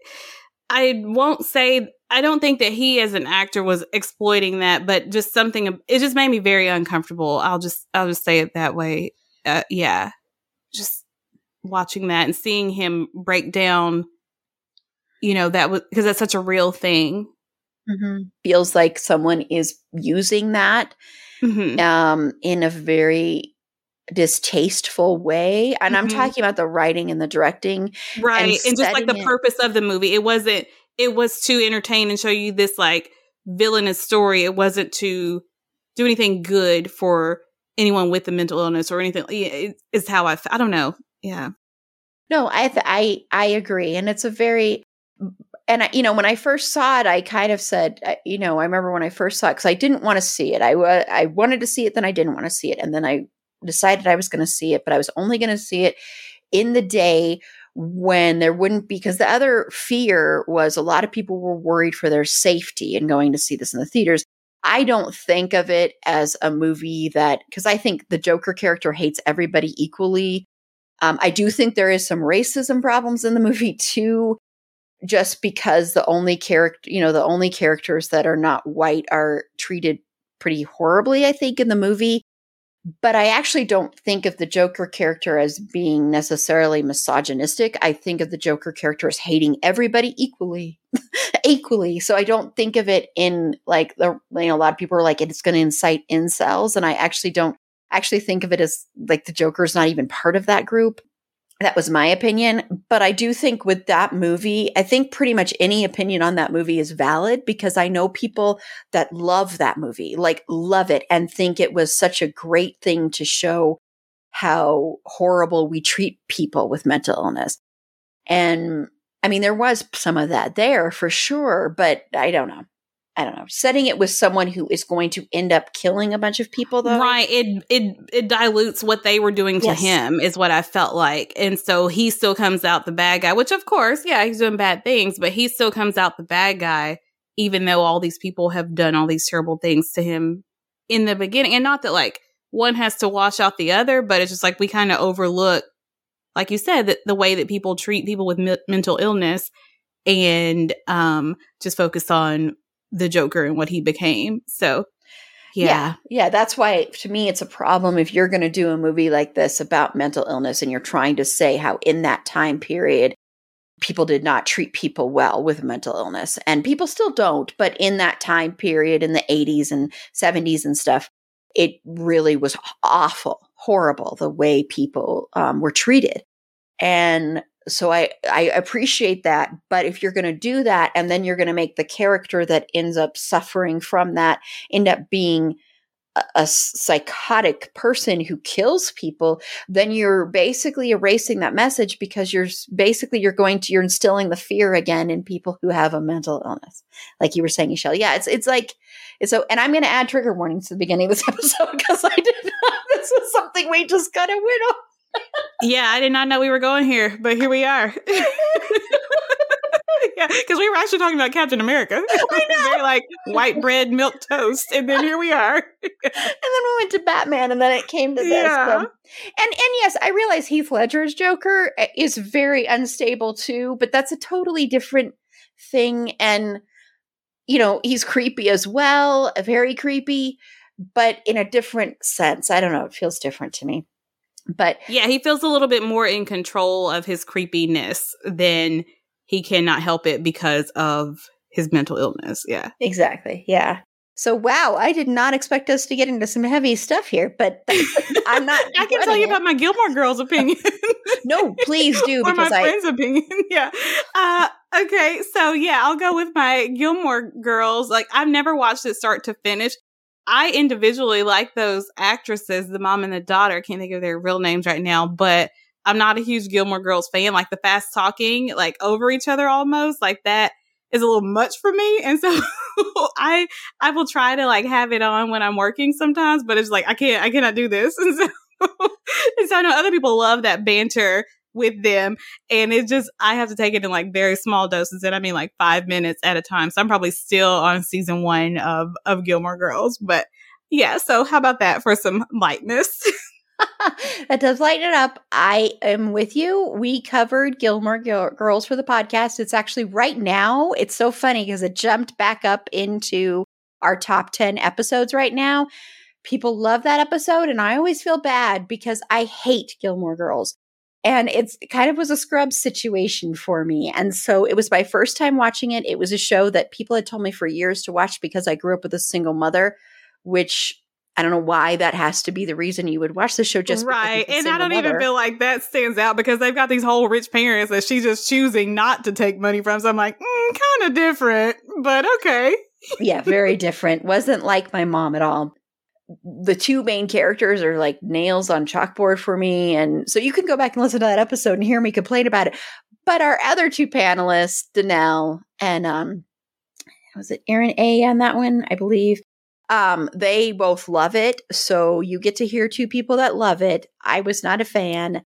I won't say I don't think that he as an actor was exploiting that, but just something it just made me very uncomfortable. I'll just I'll just say it that way. Uh, yeah, just watching that and seeing him break down. You know that was because that's such a real thing. Feels like someone is using that Mhm. um, in a very distasteful way. And I'm Mhm. talking about the writing and the directing. right and, just like the it- purpose of the movie it wasn't it was to entertain and show you this like villainous story it wasn't to do anything good for anyone with a mental illness or anything it, it's how i i don't know yeah No, I th- I I agree, and it's a very and I, you know, when I first saw it, I kind of said, you know, I remember when I first saw it because I didn't want to see it. I I wanted to see it, then I didn't want to see it, and then I decided I was going to see it, but I was only going to see it in the day when there wouldn't be because the other fear was a lot of people were worried for their safety and going to see this in the theaters. I don't think of it as a movie that because I think the Joker character hates everybody equally. Um, I do think there is some racism problems in the movie (laughs) too just because the only character, you know, the only characters that are not white are treated pretty horribly, I think, in the movie. But I actually don't think of the Joker character as being necessarily misogynistic. I think of the Joker character as hating everybody equally, (laughs) equally. So I don't think of it in like the, you know, a lot of people are like, it's going to incite incels. And I actually don't actually think of it as like the Joker is not even part of that group. That was my opinion. But I do think with that movie, I think pretty much any opinion on that movie is valid because I know people that love that movie, like love it and think it was such a great thing to show how horrible we treat people with mental illness. And I mean, there was some of that there for sure, but I don't know. I don't know, setting it with someone who is going to end up killing a bunch of people though. Right. It it it dilutes what they were doing to yes. him is what I felt like. And so he still comes out the bad guy, which of course, yeah, he's doing bad things, but he still comes out the bad guy even though all these people have done all these terrible things to him in the beginning. And not that like one has to wash out the other, but it's just like we kind of overlook like you said that the way that people treat people with me- mental illness and um just focus on the Joker and what he became. So, yeah. yeah. yeah. that's why to me it's a problem if you're going to do a movie like this about mental illness and you're trying to say how in that time period people did not treat people well with mental illness and people still don't, but in that time period in the 80s and 70s and stuff, it really was awful, horrible the way people um, were treated. And so I I appreciate that, but if you're going to do that and then you're going to make the character that ends up suffering from that end up being a, a psychotic person who kills people, then you're basically erasing that message because you're basically you're going to you're instilling the fear again in people who have a mental illness, like you were saying, Michelle. Yeah, it's it's like so, and I'm going to add trigger warnings to the beginning of this (laughs) episode because I did not. (laughs) This was something we just kind of went off yeah, I did not know we were going here, but here we are. (laughs) yeah, (laughs) because we were actually talking about Captain America. (laughs) I know. Very like white bread, milk toast, and then here we are. and then we went to Batman, and then it came to this. Yeah. and and yes, I realize Heath Ledger's Joker eh, is very unstable too, but that's a totally different thing. And you know, he's creepy as well, very creepy, but in a different sense. I don't know. It feels different to me. But yeah, he feels a little bit more in control of his creepiness than he cannot help it because of his mental illness. Yeah. Exactly. Yeah. So wow, I did not expect us to get into some heavy stuff here, but (laughs) I'm not. I can tell you it. about my Gilmore Girls opinion. (laughs) no, please do. (laughs) or my I, friend's opinion. Yeah. Uh, okay, so yeah, I'll go with my Gilmore Girls. Like I've never watched it start to finish. I individually like those actresses, the mom and the daughter. I can't think of their real names right now, but I'm not a huge Gilmore Girls fan. Like the fast talking, like over each other almost, like that is a little much for me. And so (laughs) I I will try to like have it on when I'm working sometimes, but it's like I can't I cannot do this. (laughs) And so and so I know other people love that banter with them. And it just, I have to take it in like very small doses. And I mean like five minutes at a time. So I'm probably still on season one of, of Gilmore Girls. But yeah, so how about that for some lightness? (laughs) that does lighten it up. I am with you. We covered Gilmore Gil- Girls for the podcast. It's actually right now. It's so funny because it jumped back up into our top 10 episodes right now. People love that episode, and I always feel bad because I hate Gilmore Girls. And it's kind of was a scrub situation for me. And so it was my first time watching it. It was a show that people had told me for years to watch because I grew up with a single mother, which I don't know why that has to be the reason you would watch the show just right. And I don't mother. even feel like that stands out because they've got these whole rich parents that she's just choosing not to take money from. So I'm like, mm, kind of different, but okay. yeah, very different. Wasn't like my mom at all the two main characters are like nails on chalkboard for me. And so you can go back and listen to that episode and hear me complain about it. but our other two panelists, Danelle and um, was it Erin A on that one? I believe. Um, they both love it, so you get to hear two people that love it. I was not a fan.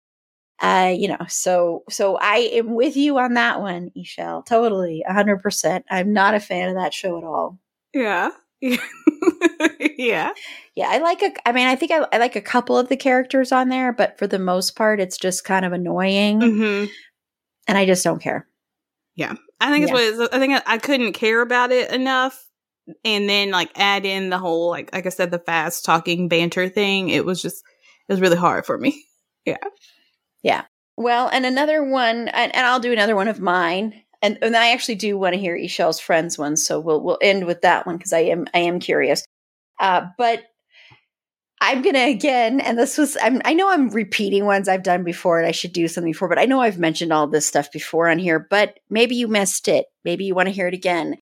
Uh, you know, so so I am with you on that one, E'Shel. Totally, hundred percent. I'm not a fan of that show at all. Yeah. (laughs) yeah. Yeah, I like a I mean, I think I, I, like a couple of the characters on there, but for the most part it's just kind of annoying. Mm-hmm. And I just don't care. Yeah. I think yeah. it's what I think I, I couldn't care about it enough and then like add in the whole like like I said the fast talking banter thing. It was just it was really hard for me. (laughs) Yeah. Yeah. Well, and another one and, and I'll do another one of mine and and I actually do want to hear E'Shel's friends one, so we'll we'll end with that one because I am I am curious. Uh, but I'm gonna again, and this was I'm I know I'm repeating ones I've done before, and I should do something before, but I know I've mentioned all this stuff before on here. But maybe you missed it. Maybe you want to hear it again.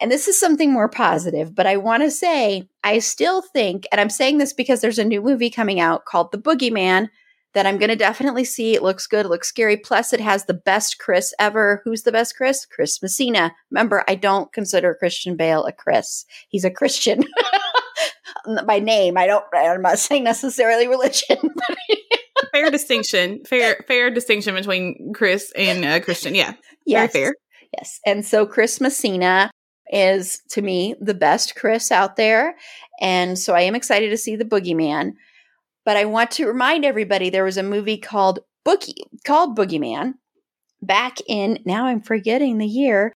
And this is something more positive, but I want to say I still think, and I'm saying this because there's a new movie coming out called The Boogeyman that I'm going to definitely see. It looks good. It looks scary. Plus, it has the best Chris ever. Who's the best Chris? Chris Messina. Remember, I don't consider Christian Bale a Chris. He's a Christian (laughs) by name. I don't. I'm not saying necessarily religion. (laughs) (laughs) fair distinction. Fair fair distinction between Chris and uh, Christian. Yeah. Yes. Very fair. Yes. And so Chris Messina is to me the best Chris out there. And so I am excited to see the boogeyman. But I want to remind everybody there was a movie called Boogie called Boogeyman back in now I'm forgetting the year,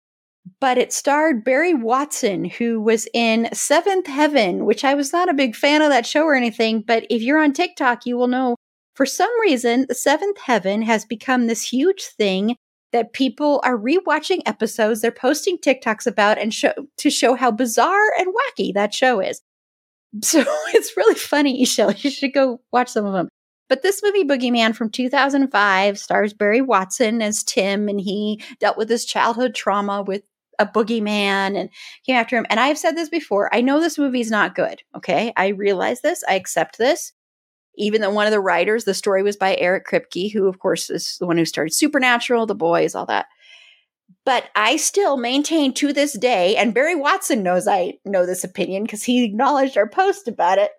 but it starred Barry Watson, who was in Seventh Heaven, which I was not a big fan of that show or anything. But if you're on TikTok, you will know for some reason, Seventh Heaven has become this huge thing that people are rewatching episodes. They're posting TikToks about and show to show how bizarre and wacky that show is. So (laughs) it's really funny, E'Shel. You should go watch some of them. But this movie, Boogeyman from 2005, stars Barry Watson as Tim, and he dealt with his childhood trauma with a boogeyman and came after him. And I've said this before. I know this movie is not good. Okay. I realize this. I accept this. Even though one of the writers, the story was by Eric Kripke, who, of course, is the one who started Supernatural, The Boys, all that. But I still maintain to this day, and Barry Watson knows I know this opinion because he acknowledged our post about it.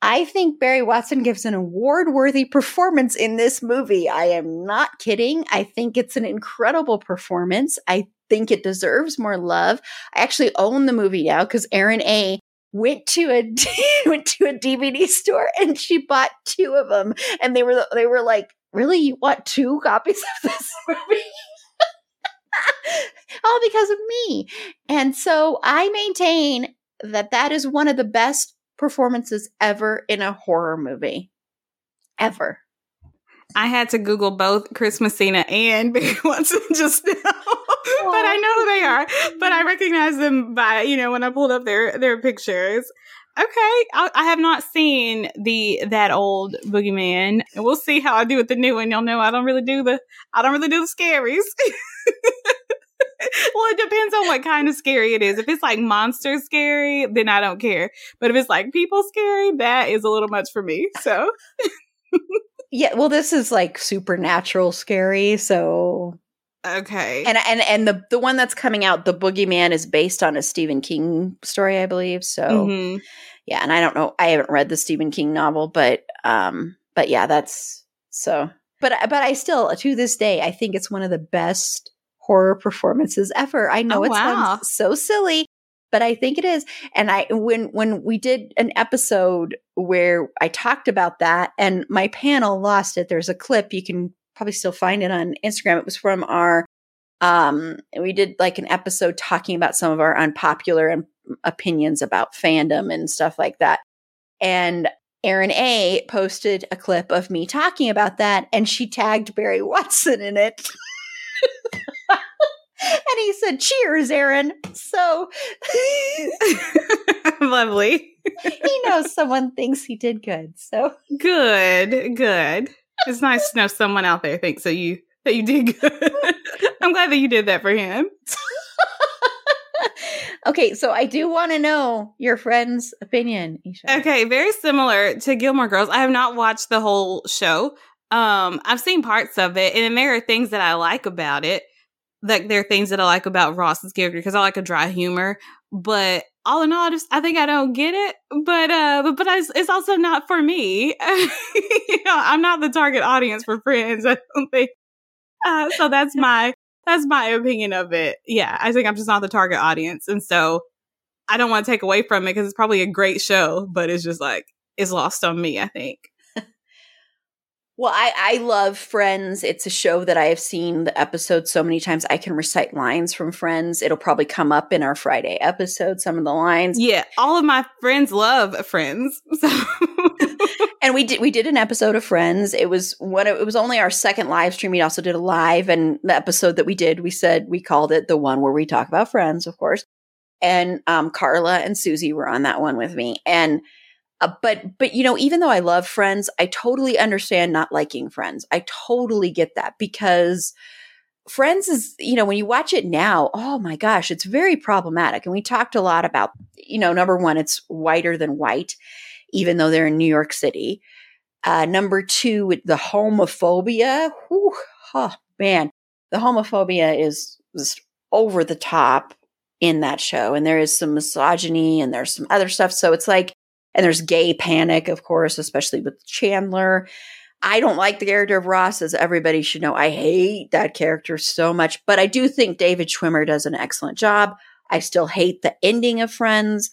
I think Barry Watson gives an award worthy performance in this movie. I am not kidding. I think it's an incredible performance. I think it deserves more love. I actually own the movie now because Erin A went to a (laughs) went to a DVD store and she bought two of them and they were they were like, "Really? You want two copies of this (laughs) movie?" (laughs) all because of me. And so I maintain that that is one of the best performances ever in a horror movie. Ever. I had to Google both Chris Messina and (laughs) Barry Watson just now, (laughs) but I know who they are. But I oh. recognize them by you know when I pulled up their their pictures. Okay, I, I, have not seen the that old boogeyman, and we'll see how I do with the new one. Y'all know I don't really do the I don't really do the scaries. (laughs) well, it depends on what kind of scary it is. If it's like monster scary, then I don't care. But if it's like people scary, that is a little much for me. So, (laughs) yeah. Well, this is like supernatural scary. So, okay. And and and the the one that's coming out, the Boogeyman, is based on a Stephen King story, I believe. So, mm-hmm. yeah. And I don't know. I haven't read the Stephen King novel, but um, but yeah, that's so. But but I still to this day I think it's one of the best horror performances ever. I know oh, it wow. sounds so silly, but I think it is. And I when when we did an episode where I talked about that and my panel lost it. There's a clip you can probably still find it on Instagram. It was from our um we did like an episode talking about some of our unpopular opinions about fandom and stuff like that. And Erin A posted a clip of me talking about that and she tagged Barry (laughs) Watson in it. (laughs) (laughs) and he said, Cheers, Erin. So (laughs) lovely. (laughs) he knows someone thinks he did good. So good, good. It's nice to know someone out there thinks that you that you did good. I'm glad that you did that for him. okay, so I do want to know your friend's opinion. Isha. Okay, very similar to Gilmore Girls. I have not watched the whole show. Um, I've seen parts of it, and there are things that I like about it. Like there are things that I like about Ross's character because I like a dry humor. But all in all, just I think I don't get it. But uh, but but it's, it's also not for me. (laughs) you know, I'm not the target audience for Friends. (laughs) I don't think. Uh, so that's my that's my opinion of it. Yeah, I think I'm just not the target audience, and so I don't want to take away from it because it's probably a great show, but it's just like it's lost on me. I think. Well, I, I love Friends. It's a show that I have seen the episodes so many times. I can recite lines from Friends. It'll probably come up in our Friday episode, some of the lines. Yeah, all of my friends love Friends. (laughs) So. and we did we did an episode of Friends. It was one of, it was only our second live stream. We also did a live and the episode that we did, we said we called it the one where we talk about friends, of course. And um, Carla and Susie were on that one with me. And uh, but but you know, even though I love Friends, I totally understand not liking Friends. I totally get that because Friends is, you know, when you watch it now, oh my gosh, it's very problematic. And we talked a lot about, you know, number one, it's whiter than white, even though they're in New York City. Uh, number two, the homophobia. Whew, oh man, the homophobia is just over the top in that show. And there is some misogyny and there's some other stuff. So it's like, and there's gay panic, of course, especially with Chandler. I don't like the character of Ross, as everybody should know. I hate that character so much, but I do think David Schwimmer does an excellent job. I still hate the ending of Friends,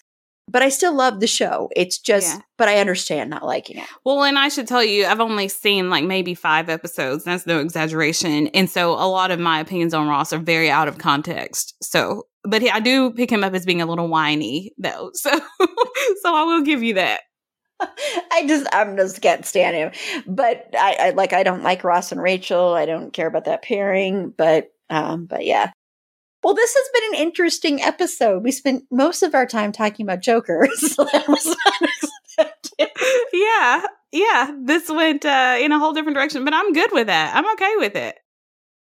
but I still love the show. It's just, yeah. but I understand not liking it. Well, and I should tell you, I've only seen like maybe five episodes. That's no exaggeration. And so a lot of my opinions on Ross are very out of context. So but he, I do pick him up as being a little whiny though. (laughs) So, so I will give you that. (laughs) I just, I'm just can't stand him. But I, I like, I don't like Ross and Rachel. I don't care about that pairing. But, um, but yeah. Well, this has been an interesting episode. We spent most of our time talking about Joker. (laughs) So yeah, yeah. This went uh, in a whole different direction, but I'm good with that. I'm okay with it.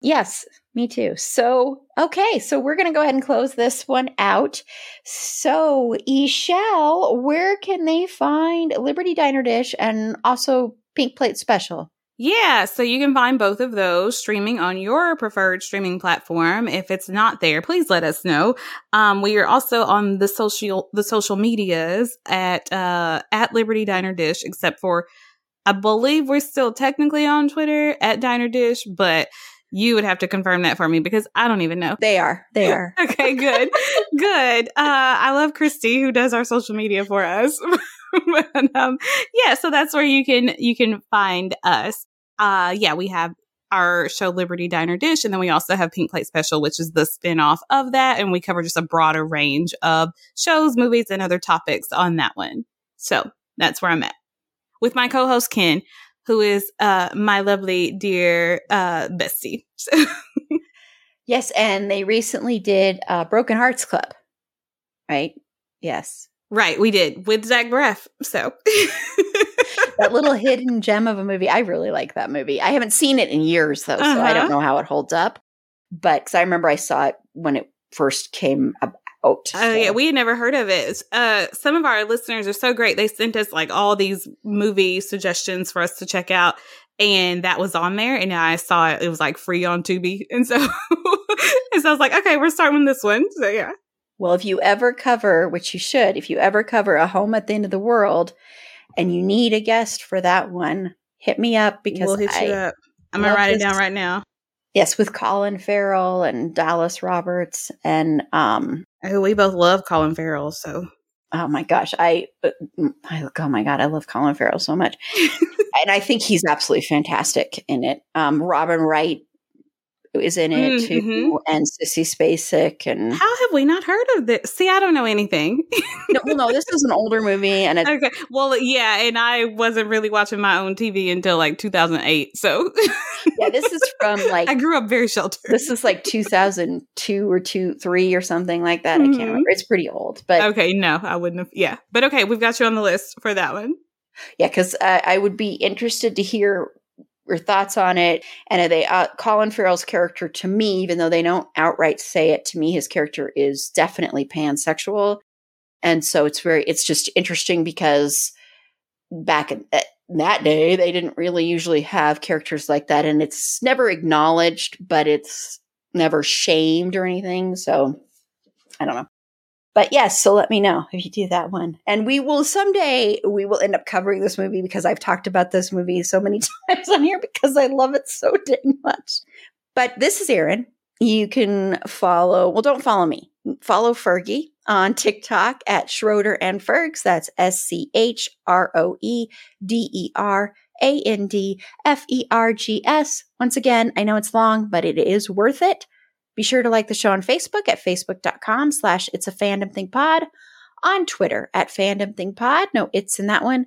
Yes, me too. So, okay, so we're going to go ahead and close this one out. So, E'Shel, where can they find Liberty Diner Dish and also Pink Plate Special? Yeah, so you can find both of those streaming on your preferred streaming platform. If it's not there, please let us know. Um, we are also on the social the social medias at uh, at Liberty Diner Dish, except for I believe we're still technically on Twitter at Diner Dish, but you would have to confirm that for me because I don't even know. They are. They (laughs) are. okay, (laughs) good. good. Uh, I love Christy who does our social media for us. (laughs) but, um, yeah, so that's where you can you can find us. Uh, yeah, we have our show Liberty Diner Dish, and then we also have Pink Plate Special, which is the spinoff of that, and we cover just a broader range of shows, movies, and other topics on that one. So that's where I'm at with my co-host Ken who is uh, my lovely dear uh, bestie. (laughs) yes, and they recently did uh, Broken Hearts Club, right? Yes. Right, we did with Zach Braff. So (laughs) that little hidden gem of a movie. I really like that movie. I haven't seen it in years though, uh-huh. so I don't uh-huh. know how it holds up. But because I remember I saw it when it first came Oh uh, yeah, we had never heard of it. Uh, some of our listeners are so great. They sent us like all these movie suggestions for us to check out, and that was on there. And I saw it; it was like free on Tubi, (laughs) and so, and so I was like, okay, we're starting with this one. So yeah. Well, if you ever cover, which you should, if you ever cover a home at the end of the world, and you need a guest for that one, hit me up because we'll hit I you up. I'm gonna write it down right now. Yes, with Colin Farrell and Dallas Roberts and um oh, we both love Colin Farrell, so oh my gosh, I, uh, I oh my god, I love Colin Farrell so much. (laughs) and I think he's absolutely fantastic in it. Um Robin Wright is in it mm-hmm. too, and Sissy Spacek. And how have we not heard of this? See, I don't know anything. no, well, no, this is an older movie, and okay, well, yeah, and I wasn't really watching my own TV until like 2008. So, yeah, this is from (laughs) like I grew up very sheltered. This is like 2002 or two, three or something like that. Mm-hmm. I can't remember. It's pretty old, but okay, no, I wouldn't have. Yeah, but okay, we've got you on the list for that one. Yeah, because uh, I would be interested to hear your thoughts on it. And are they uh, Colin Farrell's character to me, even though they don't outright say it to me, his character is definitely pansexual. And so it's very, it's just interesting because back in, uh, that day they didn't really usually have characters like that and it's never acknowledged but it's never shamed or anything so i don't know but yes so let me know if you do that one and we will someday we will end up covering this movie because i've talked about this movie so many (laughs) times on here because i love it so dang much but this is erin you can follow well don't follow me follow fergie on TikTok at Schroeder and Fergs. That's S C H R O E D E R A N D F E R G S. Once again, I know it's long, but it is worth it. Be sure to like the show on Facebook at facebook.com slash it's a fandom thing pod, on Twitter at fandom thing pod. No, it's in that one.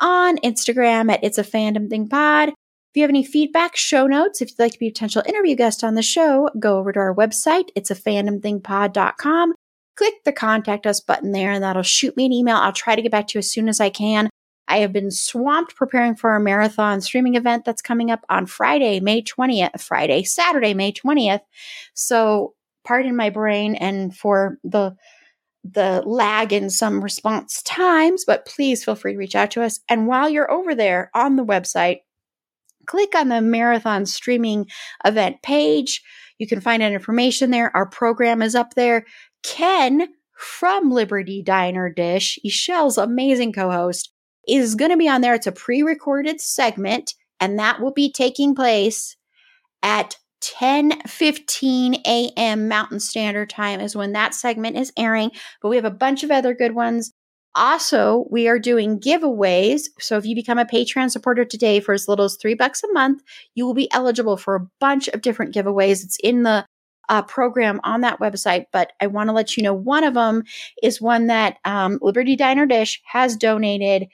On Instagram at it's a fandom thing pod. If you have any feedback, show notes, if you'd like to be a potential interview guest on the show, go over to our website. It's a fandomthingpod.com click the contact us button there and that'll shoot me an email. I'll try to get back to you as soon as I can. I have been swamped preparing for our marathon streaming event that's coming up on Friday, May 20th, Friday, Saturday, May 20th. So pardon my brain and for the the lag in some response times, but please feel free to reach out to us. And while you're over there on the website, click on the marathon streaming event page. You can find out information there. Our program is up there. Ken from Liberty Diner Dish, E'Shel's amazing co host, is going to be on there. It's a pre recorded segment, and that will be taking place at 10 15 a.m. Mountain Standard Time, is when that segment is airing. But we have a bunch of other good ones. Also, we are doing giveaways. So if you become a Patreon supporter today for as little as three bucks a month, you will be eligible for a bunch of different giveaways. It's in the uh, program on that website, but I want to let you know one of them is one that um, Liberty Diner Dish has donated.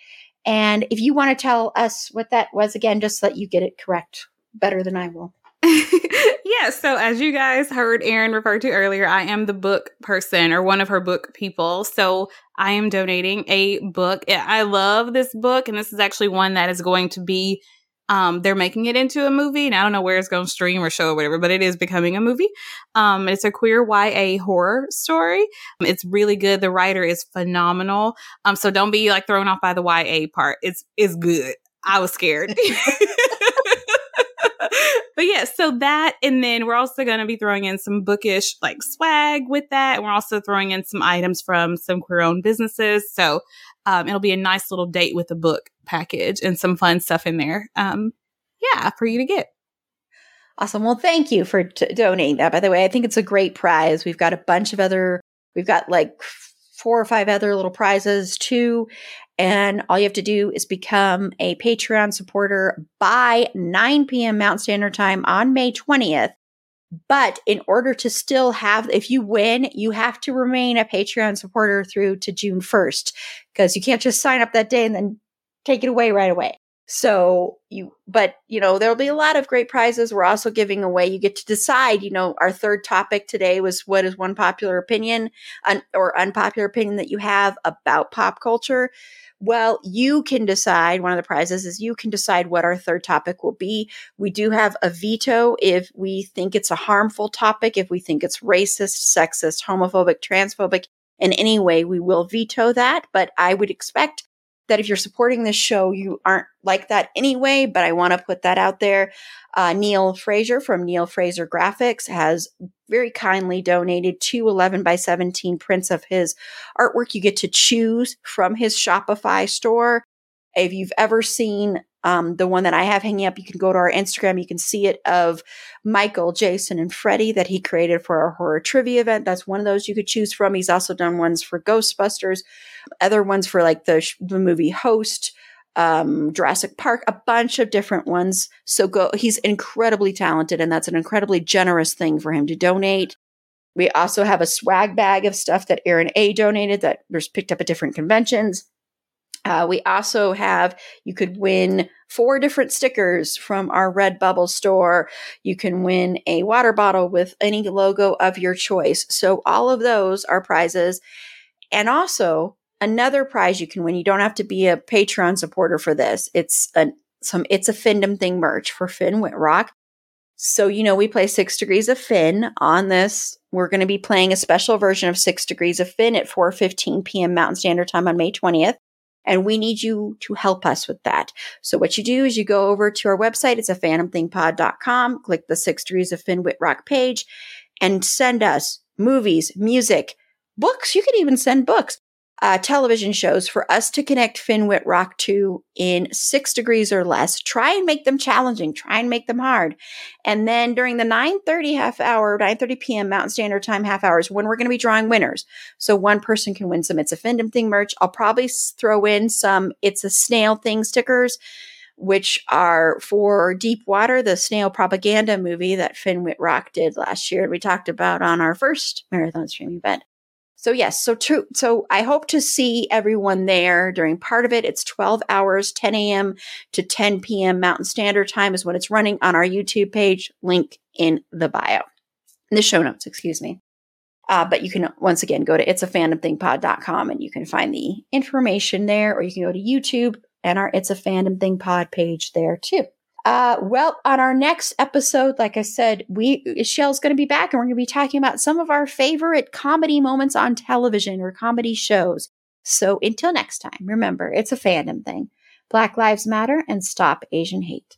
And if you want to tell us what that was again, just so that you get it correct better than I will. (laughs) yeah, so as you guys heard Erin refer to earlier, I am the book person or one of her book people. So I am donating a book. I love this book, and this is actually one that is going to be um, they're making it into a movie, and I don't know where it's going to stream or show or whatever, but it is becoming a movie. Um, it's a queer YA horror story. It's really good. The writer is phenomenal. Um, so don't be like thrown off by the YA part. It's it's good. I was scared. (laughs) (laughs) but yeah, so that, and then we're also going to be throwing in some bookish like swag with that. And we're also throwing in some items from some queer owned businesses. So um, it'll be a nice little date with a book package and some fun stuff in there. Um, yeah, for you to get. Awesome. Well, thank you for t- donating that. By the way, I think it's a great prize. We've got a bunch of other, we've got like four or five other little prizes too. And all you have to do is become a Patreon supporter by 9 p.m. Mountain Standard Time on May 20th. But in order to still have, if you win, you have to remain a Patreon supporter through to June 1st because you can't just sign up that day and then take it away right away. So you, but you know, there'll be a lot of great prizes. We're also giving away, you get to decide, you know, our third topic today was what is one popular opinion un, or unpopular opinion that you have about pop culture. Well, you can decide. One of the prizes is you can decide what our third topic will be. We do have a veto if we think it's a harmful topic, if we think it's racist, sexist, homophobic, transphobic in any way, we will veto that. But I would expect that if you're supporting this show, you aren't like that anyway, but I want to put that out there. Uh, Neil Fraser from Neil Fraser Graphics has very kindly donated two 11 by 17 prints of his artwork. You get to choose from his Shopify store. If you've ever seen um, the one that I have hanging up, you can go to our Instagram. You can see it of Michael, Jason, and Freddie that he created for our horror trivia event. That's one of those you could choose from. He's also done ones for Ghostbusters, other ones for like the, the movie Host, um, Jurassic Park, a bunch of different ones. So go, he's incredibly talented, and that's an incredibly generous thing for him to donate. We also have a swag bag of stuff that Erin A donated that was picked up at different conventions. Uh, we also have, you could win four different stickers from our Redbubble store. You can win a water bottle with any logo of your choice. So all of those are prizes. And also another prize you can win. You don't have to be a Patreon supporter for this. It's a, some, it's a Findom thing merch for Finn Wittrock. So, you know, we play Six Degrees of Finn on this. We're going to be playing a special version of Six Degrees of Finn at 4.15 p.m. Mountain Standard Time on May 20th. And we need you to help us with that. So what you do is you go over to our website. It's a fandomthingpod.com. Click the six degrees of Finn Wittrock page and send us movies, music, books. You can even send books uh, television shows for us to connect Finn Wittrock to in six degrees or less. Try and make them challenging. Try and make them hard. And then during the 9.30 half hour, 9.30 p.m. Mountain Standard Time half hours, when we're going to be drawing winners. So one person can win some It's a Findom Thing merch. I'll probably throw in some It's a Snail Thing stickers which are for Deep Water, the snail propaganda movie that Finn Wittrock did last year. We talked about on our first marathon stream event. So yes, so true. So I hope to see everyone there during part of it. It's 12 hours, 10 a.m. to 10 p.m. Mountain Standard Time is when it's running on our YouTube page. Link in the bio, in the show notes, excuse me. Uh, but you can once again go to it's a fandomthingpod.com and you can find the information there, or you can go to YouTube and our It's a Fandom Thing Pod page there too. Uh, well, on our next episode, like I said, we Shell's going to be back and we're going to be talking about some of our favorite comedy moments on television or comedy shows. So until next time, remember, it's a fandom thing. Black Lives Matter and stop Asian hate.